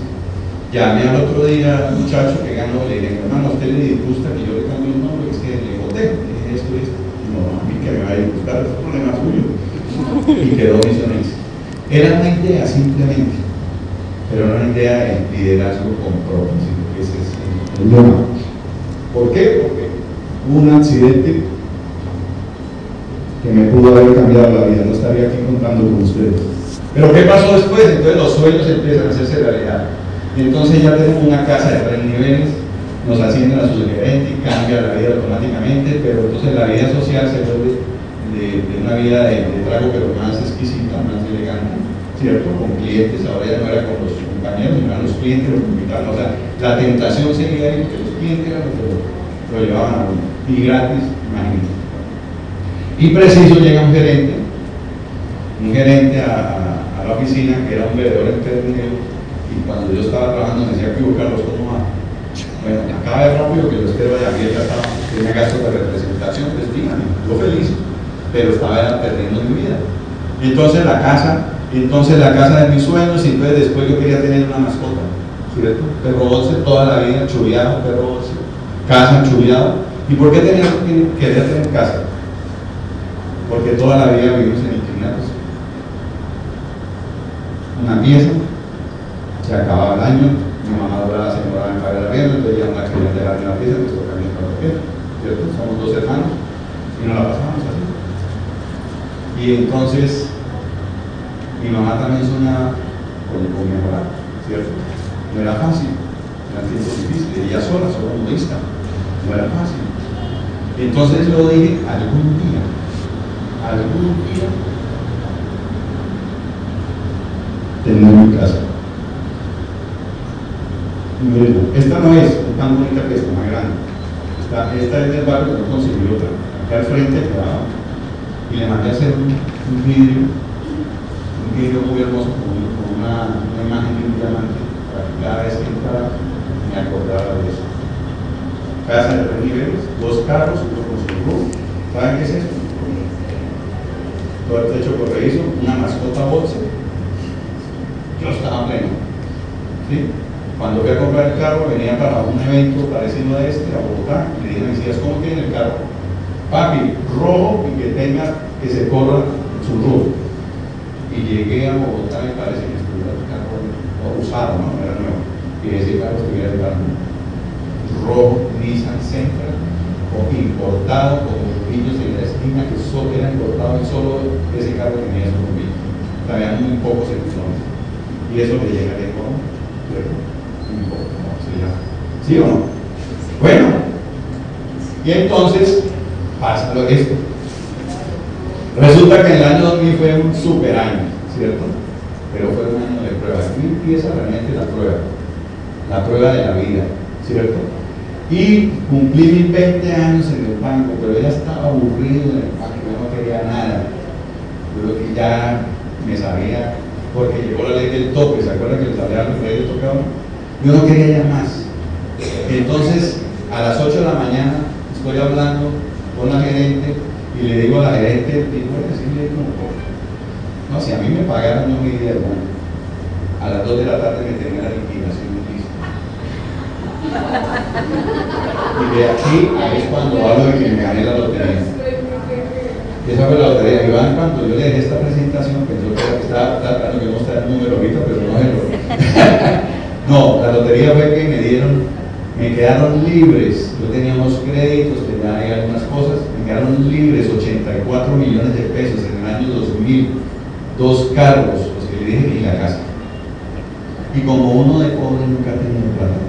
Llamé al otro día al muchacho que ganó, le dije, hermano, ¿a usted le disgusta que yo le cambie el nombre? Es que le voté, dije esto y esto. A mí que me va a disgustar, es un problema suyo. Y quedó misiones. Era una idea simplemente, pero no una idea de liderazgo con propósito, que ese es el problema. ¿Por qué? Porque hubo un accidente que me pudo haber cambiado la vida, no estaría aquí contando con ustedes. Pero ¿qué pasó después? Entonces los sueños empiezan a hacerse realidad. Entonces ya tenemos una casa de tres niveles, nos ascienden a subgerente y cambia la vida automáticamente, pero entonces la vida social se vuelve de, una vida de, de, trago, pero más exquisita, más elegante, ¿cierto? Con clientes, ahora ya no era con los compañeros, eran los clientes los invitaban. O sea, la tentación seguía ahí porque los clientes eran los que lo, llevaban a uno. Y gratis, imagínense. Y preciso llega un gerente, un gerente a, la oficina que era un vendedor intermedio y cuando yo estaba trabajando me decía que Carlos, ¿cómo va? Bueno, acaba de rápido que yo espero ya abierta estaba, tiene gastos de representación, pues yo feliz, pero estaba perdiendo mi vida. Entonces la casa, entonces la casa de mis sueños, y entonces después yo quería tener una mascota, ¿cierto? Perro bolse toda la vida, chubiado, perro bolse, casa chubiado. ¿Y por qué tenía que querer tener casa? Porque toda la vida vivimos en inquilinos. Una pieza, se acababa el año, mi mamá duraba se demoraba en pagar la rienda, entonces ya no la la pieza, ¿cierto? Somos dos hermanos y nos la pasamos así. Y entonces mi mamá también soñaba con, con mejorar, ¿cierto? No era fácil, eran tiempos difíciles, ella sola, solo modista, no era fácil. Entonces yo dije, algún día, algún día tendré mi casa. Esta no es tan bonita que esta, más grande. Esta, es del barrio que no conseguí otra. Acá al frente quedaba. Y le mandé a hacer un, vidrio, un vidrio muy hermoso con, una, imagen de un diamante para que cada vez que entrara me acordara de eso. Casa de tres niveles, dos carros, uno con su. ¿Saben qué es eso? Todo el techo corredizo, una mascota bolsa. Yo estaba pleno. ¿Sí? Cuando fui a comprar el carro, venía para un evento parecido a este, a Bogotá, y le dije a mis hijas, ¿cómo tiene el carro? Papi, rojo y que tenga, que se corra su roof. Y llegué a Bogotá y parece que estuviera el carro usado, ¿no? Era nuevo. Y ese carro estuviera el carro rojo, Nissan Sentra, importado con bombillos en la esquina que solo era importado y solo ese carro tenía esos bombillos. Había muy pocos electrones. Y eso llegaría con, ¿cierto? ¿Sí o no? Bueno, y entonces pasa lo esto. Resulta que el año 2000 fue un super año, ¿cierto? Pero fue un año de prueba. Aquí empieza realmente la prueba, la prueba de la vida, ¿cierto? Y cumplí mis 20 años en el banco, pero ya estaba aburrido en el banco, yo no quería nada. Yo creo que ya me sabía, porque llegó la ley del tope, ¿se acuerdan que les hablé la ley del tope? Yo no quería ya más. Entonces, a las 8 de la mañana estoy hablando con la gerente y le digo a la gerente, digo, decirle no, si a mí me pagaran no me iría bueno. A las 2 de la tarde me tenía la liquidación lista. Y de aquí es cuando hablo de que me gané la lotería. Esa fue la lotería. Iván, cuando yo le dejé esta presentación, pensó que estaba tratando de mostrar el número ahorita, pero no es lo No, la lotería fue que me dieron, me quedaron libres, yo teníamos créditos, tenía algunas cosas, me quedaron libres 84 millones de pesos en el año 2000, dos carros, los que le dije, y la casa. Y como uno de pobre nunca tenía plata,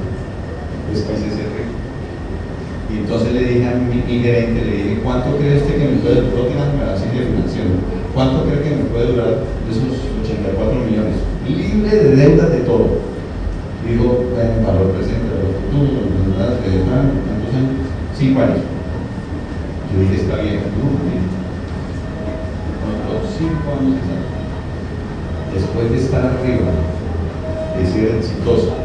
pues quise ser rico. Y entonces le dije a mi, gerente, le dije, ¿cuánto cree usted que me puede durar? ¿Cuánto cree que me puede durar esos 84 millones? Libre de deudas de todo digo, en valor presente de los futuros, las que están, ¿cuántos años? Cinco años. Yo dije, está bien, tú, los cinco años después de estar arriba, de ser exitoso,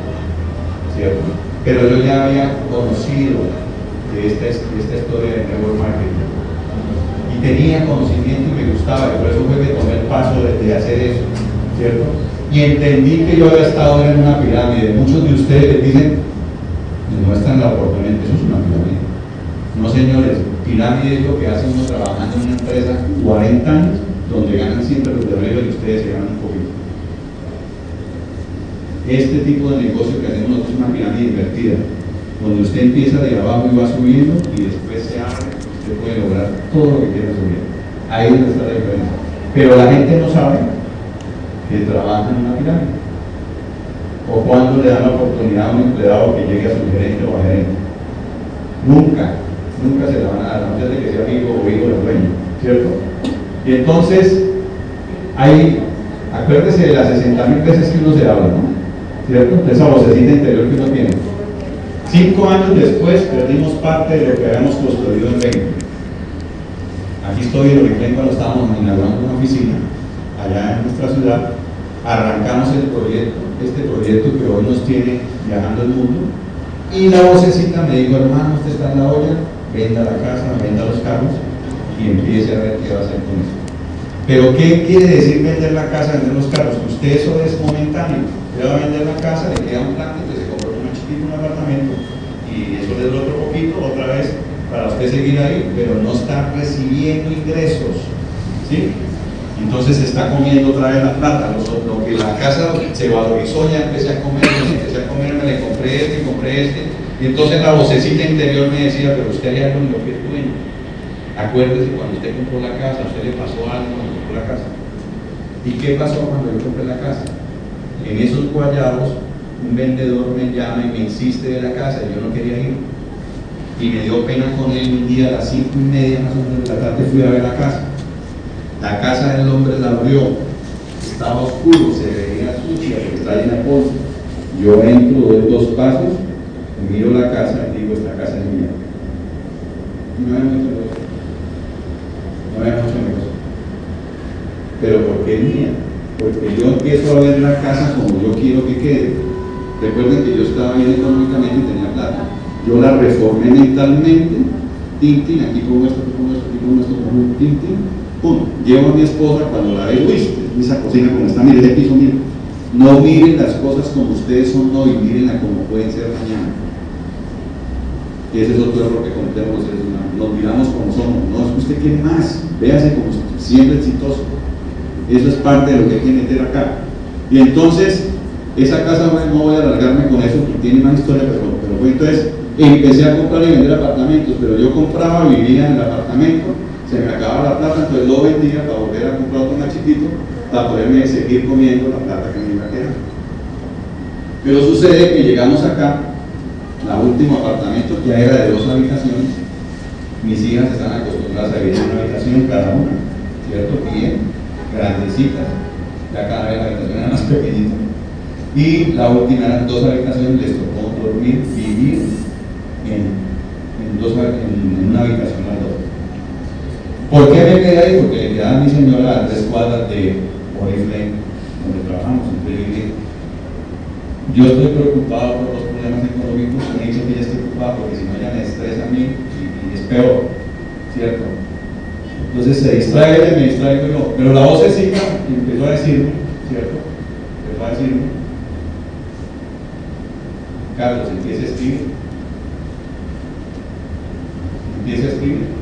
¿cierto? Pero yo ya había conocido esta, esta historia de network marketing y tenía conocimiento y me gustaba, y por eso fue que tomé el paso de, de hacer eso, ¿cierto? Y entendí que yo había estado en una pirámide. Muchos de ustedes dicen, me muestran la oportunidad, eso es una pirámide. No señores, pirámide es lo que hace uno trabajando en una empresa 40 años, donde ganan siempre los de y ustedes se ganan un poquito. Este tipo de negocio que hacemos nosotros es una pirámide invertida, donde usted empieza de abajo y va subiendo y después se abre, usted puede lograr todo lo que quiera subir. Ahí está la diferencia. Pero la gente no sabe que trabaja en una pirámide? ¿O cuando le dan la oportunidad a un empleado que llegue a su gerente o a gerente? Nunca, nunca se la van a dar, antes de que sea amigo o hijo del dueño, ¿cierto? Y entonces, hay, acuérdese de las 60 mil veces que uno se habla, ¿no? ¿Cierto? Esa vocecita interior que uno tiene. Cinco años después perdimos parte de lo que habíamos construido en 20. Aquí estoy en Oriflame cuando estábamos inaugurando una oficina allá en nuestra ciudad, arrancamos el proyecto, este proyecto que hoy nos tiene viajando el mundo, y la vocecita me dijo, hermano, usted está en la olla, venda la casa, venda los carros y empiece a ver qué va a hacer con eso. Pero ¿qué quiere decir vender la casa, vender los carros? Usted eso es momentáneo. Usted va a vender la casa, le queda un plan que se compró un chiquito, un apartamento, y eso le da otro poquito, otra vez, para usted seguir ahí, pero no está recibiendo ingresos. ¿sí? Entonces se está comiendo otra vez la plata, lo, que la casa se valorizó, ya empecé a comer, empecé a comer, me le compré este, compré este, y entonces la vocecita interior me decía, pero usted hay algo en lo que es dueño. Acuérdese cuando usted compró la casa, usted le pasó algo cuando compró la casa. ¿Y qué pasó cuando yo compré la casa? En esos guayados, un vendedor me llama y me insiste de la casa, y yo no quería ir. Y me dio pena con él un día a las cinco y media más o menos de la tarde fui a ver la casa la casa del hombre la abrió, estaba oscuro, se veía sucia, porque está llena de polvo. Yo entro, doy dos pasos, miro la casa y digo, esta casa es mía. No hay mucho negocio. No hay mucho negocio. Pero ¿por qué es mía? Porque yo empiezo a ver la casa como yo quiero que quede. Recuerden que yo estaba bien económicamente y tenía plata. Yo la reformé mentalmente, tintin, aquí pongo esto, aquí pongo esto, aquí pongo esto, pongo tintin, Uno, llevo a mi esposa cuando la veo, uy, esa cocina como está, mire ese piso, mire. No miren las cosas como ustedes son hoy, mírenla como pueden ser mañana. Ese es otro error que cometemos los seres humanos. Nos miramos como somos. No, es que usted quiere más. Véase como siempre exitoso. Eso es parte de lo que hay que meter acá. Y entonces, esa casa, no voy a alargarme con eso, porque tiene más historia, pero, pero fue entonces, empecé a comprar y vender apartamentos, pero yo compraba, vivía en el apartamento, se me acababa la plata, entonces lo vendía para volver a comprar otro más chiquito para poderme seguir comiendo la plata que me iba a quedar. Pero sucede que llegamos acá, la último apartamento ya era de dos habitaciones, mis hijas están acostumbradas a vivir en una habitación cada una, ¿cierto? Bien, grandecitas, ya cada vez la habitación era más pequeñita. Y la última eran dos habitaciones, les tocó dormir, vivir en, dos, en, una habitación las dos. ¿Por qué me quedé ahí? Porque le quedaba mi señora a tres cuadras de Oriflame, donde trabajamos. Entonces yo estoy preocupado por los problemas económicos, me dicho que ya estoy preocupado porque si no ya me estresa a mí y, es peor, ¿cierto? Entonces se distrae y me distraigo yo. Pero la voz sigue y empezó a decirme, ¿cierto? Empezó a decirme, Carlos, empieza a escribir. Empieza a escribir.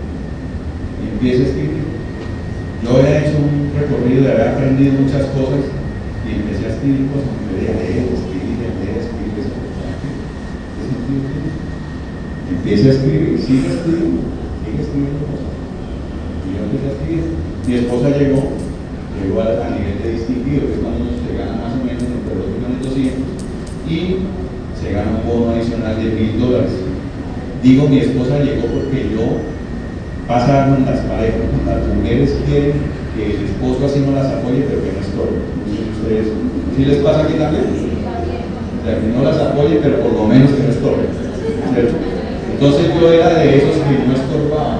Y empieza a escribir. Yo había hecho un recorrido haber aprendido muchas cosas y empecé a escribir cosas. Me veía leer, escribir, leer, escribir, eso. Empieza a escribir, sigue escribiendo, sigue escribiendo cosas. Y yo empecé a escribir. Mi esposa llegó, llegó a, nivel de distinguido, que es cuando se gana más o menos entre los millones 200, y se gana un bono adicional de mil dólares. Digo, mi esposa llegó porque yo pasa con las parejas, las mujeres quieren que el esposo así no las apoye, pero que no estorbe. ¿Ustedes, ¿Sí les pasa aquí también? O sea, que no las apoye, pero por lo menos que no estorbe. Entonces yo era de esos que no estorbaba.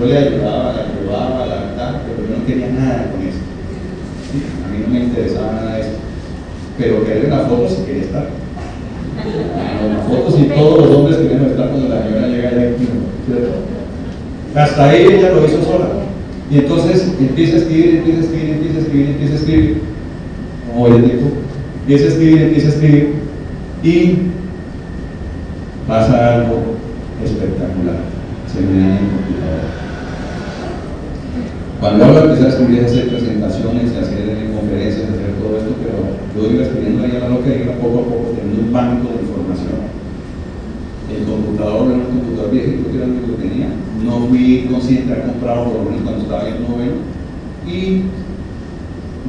Yo le ayudaba, le ayudaba, la verdad, pero yo no quería nada con eso. A mí no me interesaba nada eso. Pero que una foto si quería estar las fotos y todos los hombres queremos estar cuando la señora llega allá ¿cierto? Hasta ahí ella lo hizo sola. Y entonces empieza a escribir, empieza a escribir, empieza a escribir, empieza a escribir. Oye, empieza a escribir, empieza a escribir. Y pasa algo espectacular. Se me daña el computador. Cuando hablo empecé a escribir, a hacer presentaciones, a hacer conferencias, a hacer todo esto, pero yo iba escribiendo ahí a lo que iba poco a poco teniendo un banco de información. El computador era un computador viejito que era el que tenía. No fui consciente de comprado por lo menos cuando estaba en noveno. Y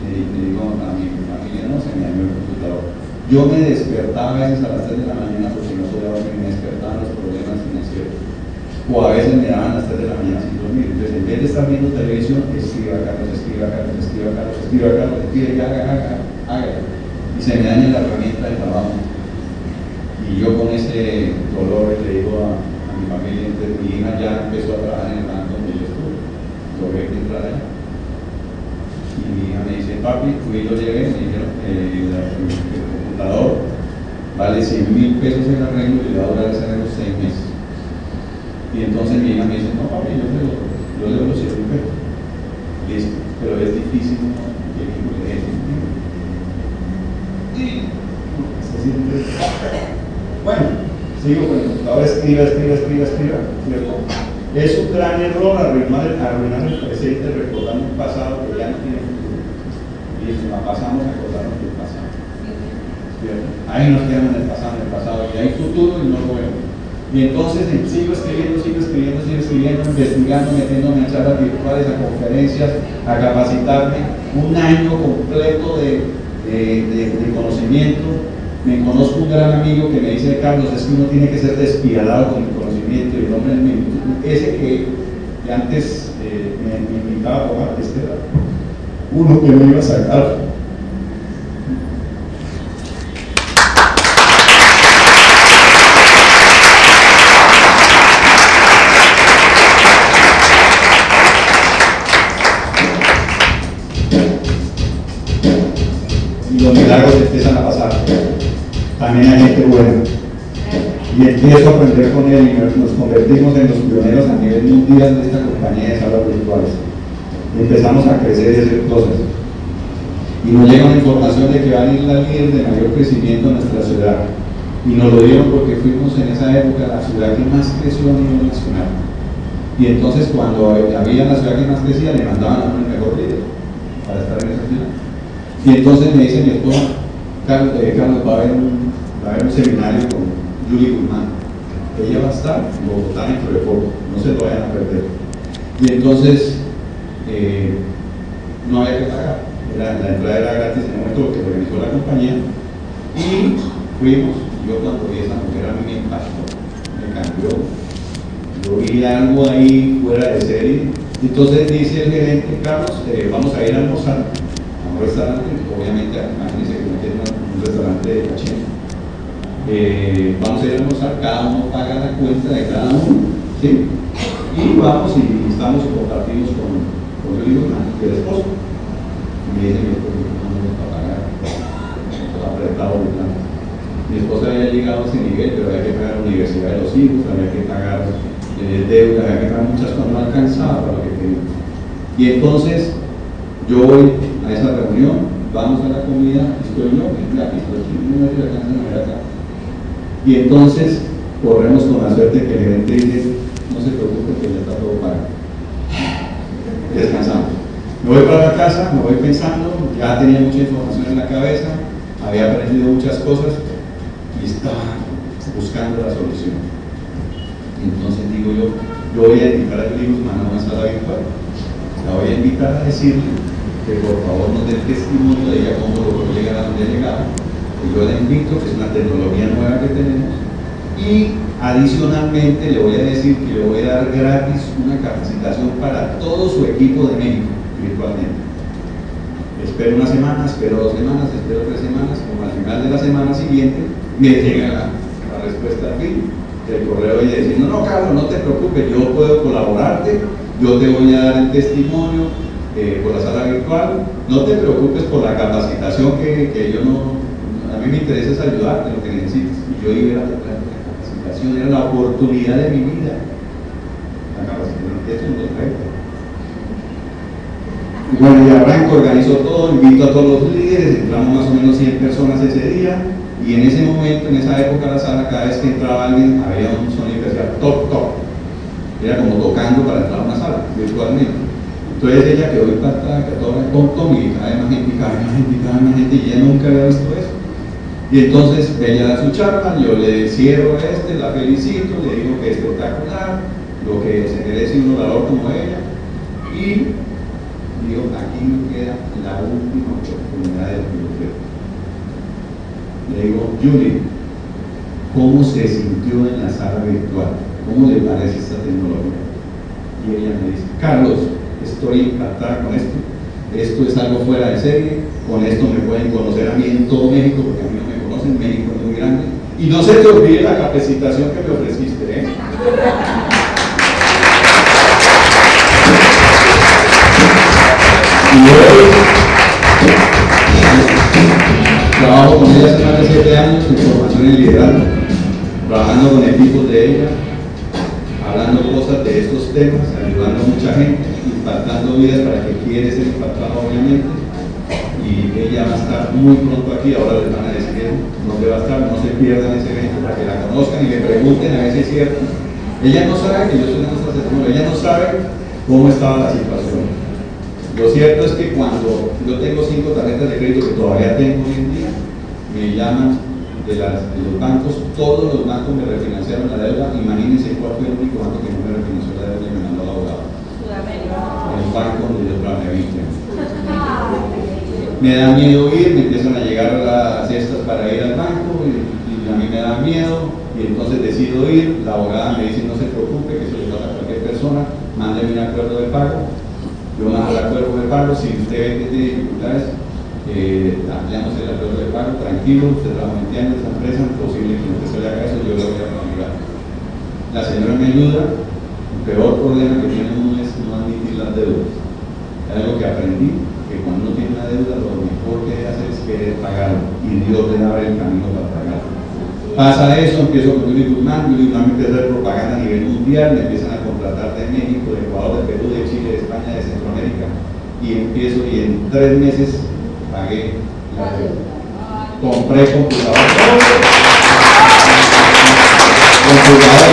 le, digo a mi familia, no se me dañó el computador. Yo me despertaba a veces a las 3 de la mañana porque no podía dormir, me despertaban los problemas financieros. O a veces me daban las 3 de la mañana sin dormir. Entonces, en vez de estar viendo televisión, escriba Carlos, escriba Carlos, escriba Carlos, escriba Carlos, escriba, haga, haga, haga. Y se me daña la herramienta del trabajo. Y yo con ese dolor le digo a, mi familia, entonces mi hija ya empezó a trabajar en el banco donde yo estuve. Logré que entrar allá. Y mi hija me dice, papi, fui y lo llevé, me dijeron, eh, el, computador vale 100 mil pesos en arreglo y le va a durar ese arreglo seis meses. Y entonces mi hija me dice, no papi, yo le le los 100 pesos. Listo, pero es difícil, ¿no? Bueno, sigo con el computador, escriba, escriba, escriba, escriba. Es un gran error arruinar el, arruinar el presente recordando un pasado que ya no tiene futuro. Y eso, la pasamos acordarnos del pasado. Ahí nos quedamos en el pasado, en el pasado, y hay futuro y no lo vemos. Y entonces sigo escribiendo, sigo escribiendo, sigo escribiendo, investigando, metiéndome a charlas virtuales, a conferencias, a capacitarme. Un año completo de, de, conocimiento. Me conozco un gran amigo que me dice, Carlos, es que uno tiene que ser despiadado con el conocimiento. Y el hombre, ese que, antes eh, me, invitaba a tomar, este era uno que me iba a sacar también hay gente buena. Y empiezo a aprender con él y nos convertimos en los pioneros a nivel mundial de esta compañía de salas virtuales. Y empezamos a crecer y hacer cosas. Y nos llega una información de que va a ir la líder de mayor crecimiento en nuestra ciudad. Y nos lo dieron porque fuimos en esa época la ciudad que más creció a nivel nacional. Y entonces cuando había la ciudad que más crecía, le mandaban a un mejor líder para estar en esa ciudad. Y entonces me dice mi esposa, Carlos, eh, Carlos va a haber un seminario con Julie Guzmán. Ella va a estar en Bogotá dentro de poco, no se lo vayan a perder. Y entonces, eh, no había que pagar, la, entrada era gratis en el momento que organizó la compañía. Y fuimos, yo cuando vi a esa mujer a mí me impactó, me cambió. Yo vi algo ahí fuera de serie. Entonces dice el gerente, Carlos, eh, vamos a ir a almorzar a un restaurante, obviamente, imagínense restaurante de China eh, vamos a ir a almorzar, cada uno paga la cuenta de cada uno, ¿sí? Y vamos y estamos y compartimos con, con el hijo y el esposo. Y me dice mi esposo, no me va pagar, apretado de plano. Mi esposa había llegado a ese nivel, pero había que pagar la universidad de los hijos, había que pagar eh, deuda, había que pagar muchas cosas, no alcanzaba para lo que quería. Y entonces yo voy a esa reunión, vamos a la comida, estoy yo, la aquí, no me alcanzan a ver acá. Y entonces corremos con la suerte que el gerente dice, no se preocupe que ya está todo pagado. Descansamos. Me voy para la casa, me voy pensando, ya tenía mucha información en la cabeza, había aprendido muchas cosas y estaba buscando la solución. Entonces digo yo, yo voy a invitar a Dios a una sala virtual. La voy a invitar a decirle que por favor nos dé testimonio de ella cómo logró llegar a donde ha llegado. Y yo la invito, que es una tecnología nueva que tenemos. Y adicionalmente le voy a decir que le voy a dar gratis una capacitación para todo su equipo de México virtualmente. Espero una semana, espero dos semanas, espero tres semanas, como al final de la semana siguiente me llega la, la respuesta al fin del correo y decir, no, no, Carlos, no te preocupes, yo puedo colaborarte, yo te voy a dar el testimonio, eh, por la sala virtual. No te preocupes por la capacitación que, que, yo no, a mí me interesa es ayudarte lo que necesites. Y yo iba a la, capacitación, era la oportunidad de mi vida. La capacitación, eso es traigo. Bueno, y arranco, organizo todo, invito a todos los líderes, entramos más o menos 100 personas ese día, y en ese momento, en esa época, la sala, cada vez que entraba alguien, había un sonido que decía toc, toc. Era como tocando para entrar a una sala, virtualmente. Entonces ella quedó impactada, que todo el tonto y vez más gente, vez más gente, vez más gente, y ella nunca había visto eso. Y entonces ella da su charla, yo le cierro a este, la felicito, le digo que es espectacular, lo que se merece un orador como ella, y digo, aquí me queda la última oportunidad de conocer. Le digo, Julie, ¿cómo se sintió en la sala virtual? ¿Cómo le parece esta tecnología? Y ella me dice, Carlos, estoy impactada con esto, esto es algo fuera de serie, con esto me pueden conocer a mí en todo México, porque a mí no me conocen, México es muy grande. Y no se te olvide la capacitación que me ofreciste, ¿eh? Y hoy trabajo con ella hace más de 7 años en formación en liderazgo, trabajando con equipos de ella, hablando cosas de estos temas, ayudando a mucha gente, impactando vidas para que quiere ser impactado obviamente. Y ella va a estar muy pronto aquí, ahora les van a decir dónde va a estar, no se pierdan ese evento para que la conozcan y me pregunten a ver si es cierto. Ella no sabe que yo soy nuestra testimonio, ella no sabe cómo estaba la situación. Lo cierto es que cuando yo tengo cinco tarjetas de crédito que todavía tengo hoy en día, me llaman de, las, de, los bancos, todos los bancos me refinanciaron la deuda, imagínense cuál fue el único banco que no me refinanció la deuda y me mandó al abogado. El banco donde yo trabajé 20 años. Me da miedo ir, me empiezan a llegar las cestas para ir al banco y, y, a mí me da miedo. Y entonces decido ir, la abogada me dice no se preocupe, que eso le pasa a cualquier persona, mándeme un acuerdo de pago, yo mando el acuerdo de pago, si usted tiene dificultades, eh, ampliamos el acuerdo de pago, tranquilo, usted trabaja en esta empresa, posible que no se le haga eso, yo le voy a comunicar. La señora me ayuda, el peor problema que tiene uno es no admitir las deudas. Es algo que aprendí, que cuando uno tiene una deuda, lo mejor que hacer es querer pagarlo, y Dios le abre el camino para pagarlo. Pasa eso, empiezo con Willy Guzmán, Willy Guzmán empieza a hacer propaganda a nivel mundial, me empiezan a contratar de México, de Ecuador, de Perú, de Chile, de España, de Centroamérica, y empiezo, y en tres meses pagué la deuda. Compré computador, computador,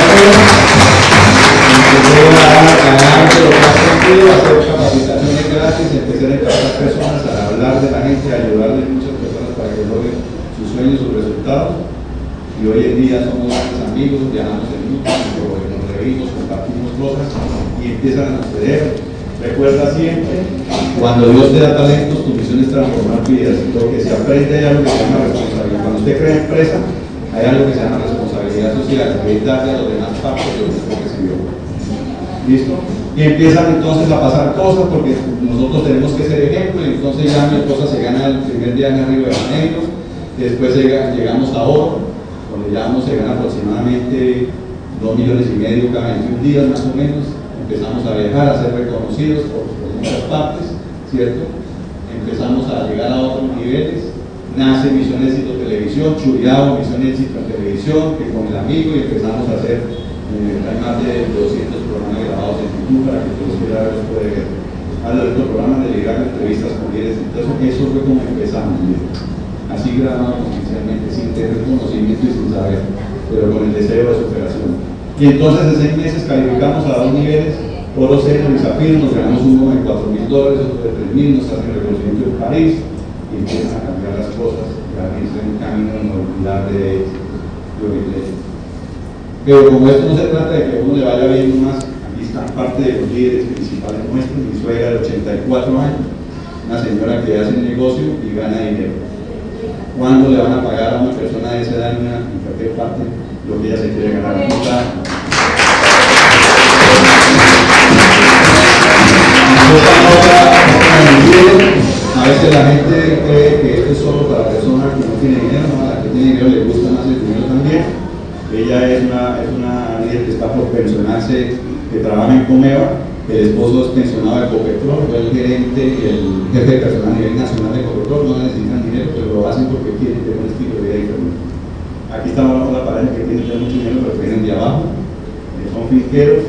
empecé a ganar de lo más sentido, a hacer capacitaciones gratis, empecé a encargar personas, a hablar de la gente, a ayudarle a muchas personas para que logren sus sueños, sus resultados y hoy en día somos amigos, viajamos en mucho, nos reímos, compartimos cosas y empiezan a suceder. Recuerda siempre, cuando Dios te da talentos, tu misión es transformar vidas. Lo que se aprende hay algo que se llama responsabilidad. Cuando usted crea empresa, hay algo que se llama responsabilidad social, que es darle a los demás parte de lo que recibió. ¿Listo? Y empiezan entonces a pasar cosas porque nosotros tenemos que ser ejemplo y entonces ya mi esposa se gana el primer día en Río de Janeiro, después llega, llegamos a oro, donde ya uno se gana aproximadamente 2 millones y medio cada 21 días más o menos, empezamos a viajar, a ser reconocidos por, muchas partes, ¿cierto? Empezamos a llegar a otros niveles, nace Misión Éxito Televisión, Churiado, Misión Éxito Televisión, que con el amigo y empezamos a hacer, eh, hay más de 200 programas grabados en YouTube para que todos quieran los puede ver. De estos programas de liderazgo, entrevistas con líderes, entonces eso fue como empezamos, así grabamos inicialmente, sin tener conocimiento y sin saber pero con el deseo de superación. Y entonces en seis meses calificamos a dos niveles, oro, cero y zafiro, nos ganamos uno de 4 mil dólares, otro de 3 mil, nos hacen reconocimiento en París y empiezan a cambiar las cosas, ya un camino olvidar de ellos. Pero como esto no se trata de que uno le vaya viendo más, aquí están parte de los líderes principales nuestros, mi suegra de 84 años, una señora que hace negocio y gana dinero. ¿Cuándo le van a pagar a una persona de esa edad en, cualquier parte lo que ella se quiere ganar? A veces la gente cree que esto es solo para personas que no tienen dinero, a la que tiene dinero le gusta más el dinero también. Ella es una, es una líder que está por pensionarse, que trabaja en Comeva, el esposo es pensionado de Copetrol, fue el gerente y el jefe de personal a nivel nacional de Copetrol, no necesitan dinero, pero lo hacen porque quieren tener un estilo de vida diferente. Aquí estamos la pareja que tiene mucho dinero, pero vienen de abajo, son finqueros,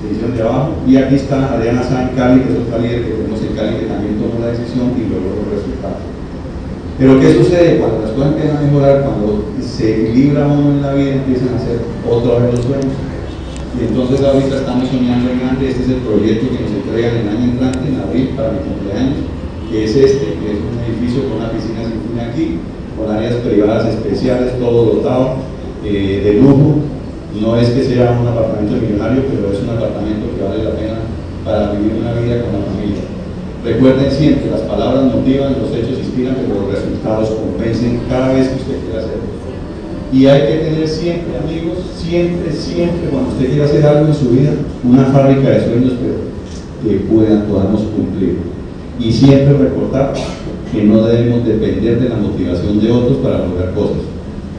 se hicieron de abajo, y aquí está Adriana San Cali, que es otra líder que tenemos en Cali, que también tomó la decisión y logró los resultados. Pero ¿qué sucede? Cuando las cosas empiezan a mejorar, cuando se equilibra uno en la vida, empiezan a hacer otra vez los sueños y entonces ahorita estamos soñando en grande, este es el proyecto que nos entregan el año entrante, en abril, para mi cumpleaños, que es este, que es un edificio con una piscina sin fin aquí, con áreas privadas especiales, todo dotado, eh, de lujo. No es que sea un apartamento millonario, pero es un apartamento que vale la pena para vivir una vida con la familia. Recuerden siempre, las palabras motivan, los hechos inspiran, pero los resultados convencen cada vez que usted quiera hacerlo. Y hay que tener siempre, amigos, siempre, siempre, cuando usted quiera hacer algo en su vida, una fábrica de sueños que puedan, podamos cumplir. Y siempre recordar que no debemos depender de la motivación de otros para lograr cosas,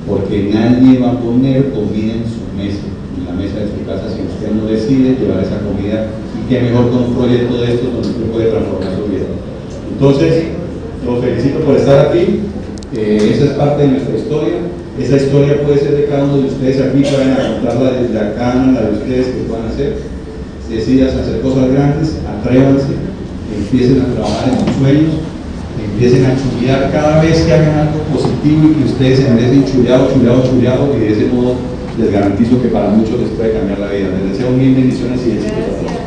porque nadie va a poner comida en su mesa, en la mesa de su casa, si usted no decide llevar esa comida, y que mejor con un proyecto de estos donde usted puede transformar su vida. Entonces, los felicito por estar aquí, eh, esa es parte de nuestra historia, esa historia puede ser de cada uno de ustedes aquí, pueden contarla desde acá, la de ustedes que puedan hacer. Decidas hacer cosas grandes, atrévanse, empiecen a trabajar en sus sueños, empiecen a chullear cada vez que hagan algo positivo y que ustedes se merecen chuleado, chuleado, chuleado y de ese modo les garantizo que para muchos les puede cambiar la vida. Les deseo mil bendiciones y éxitos.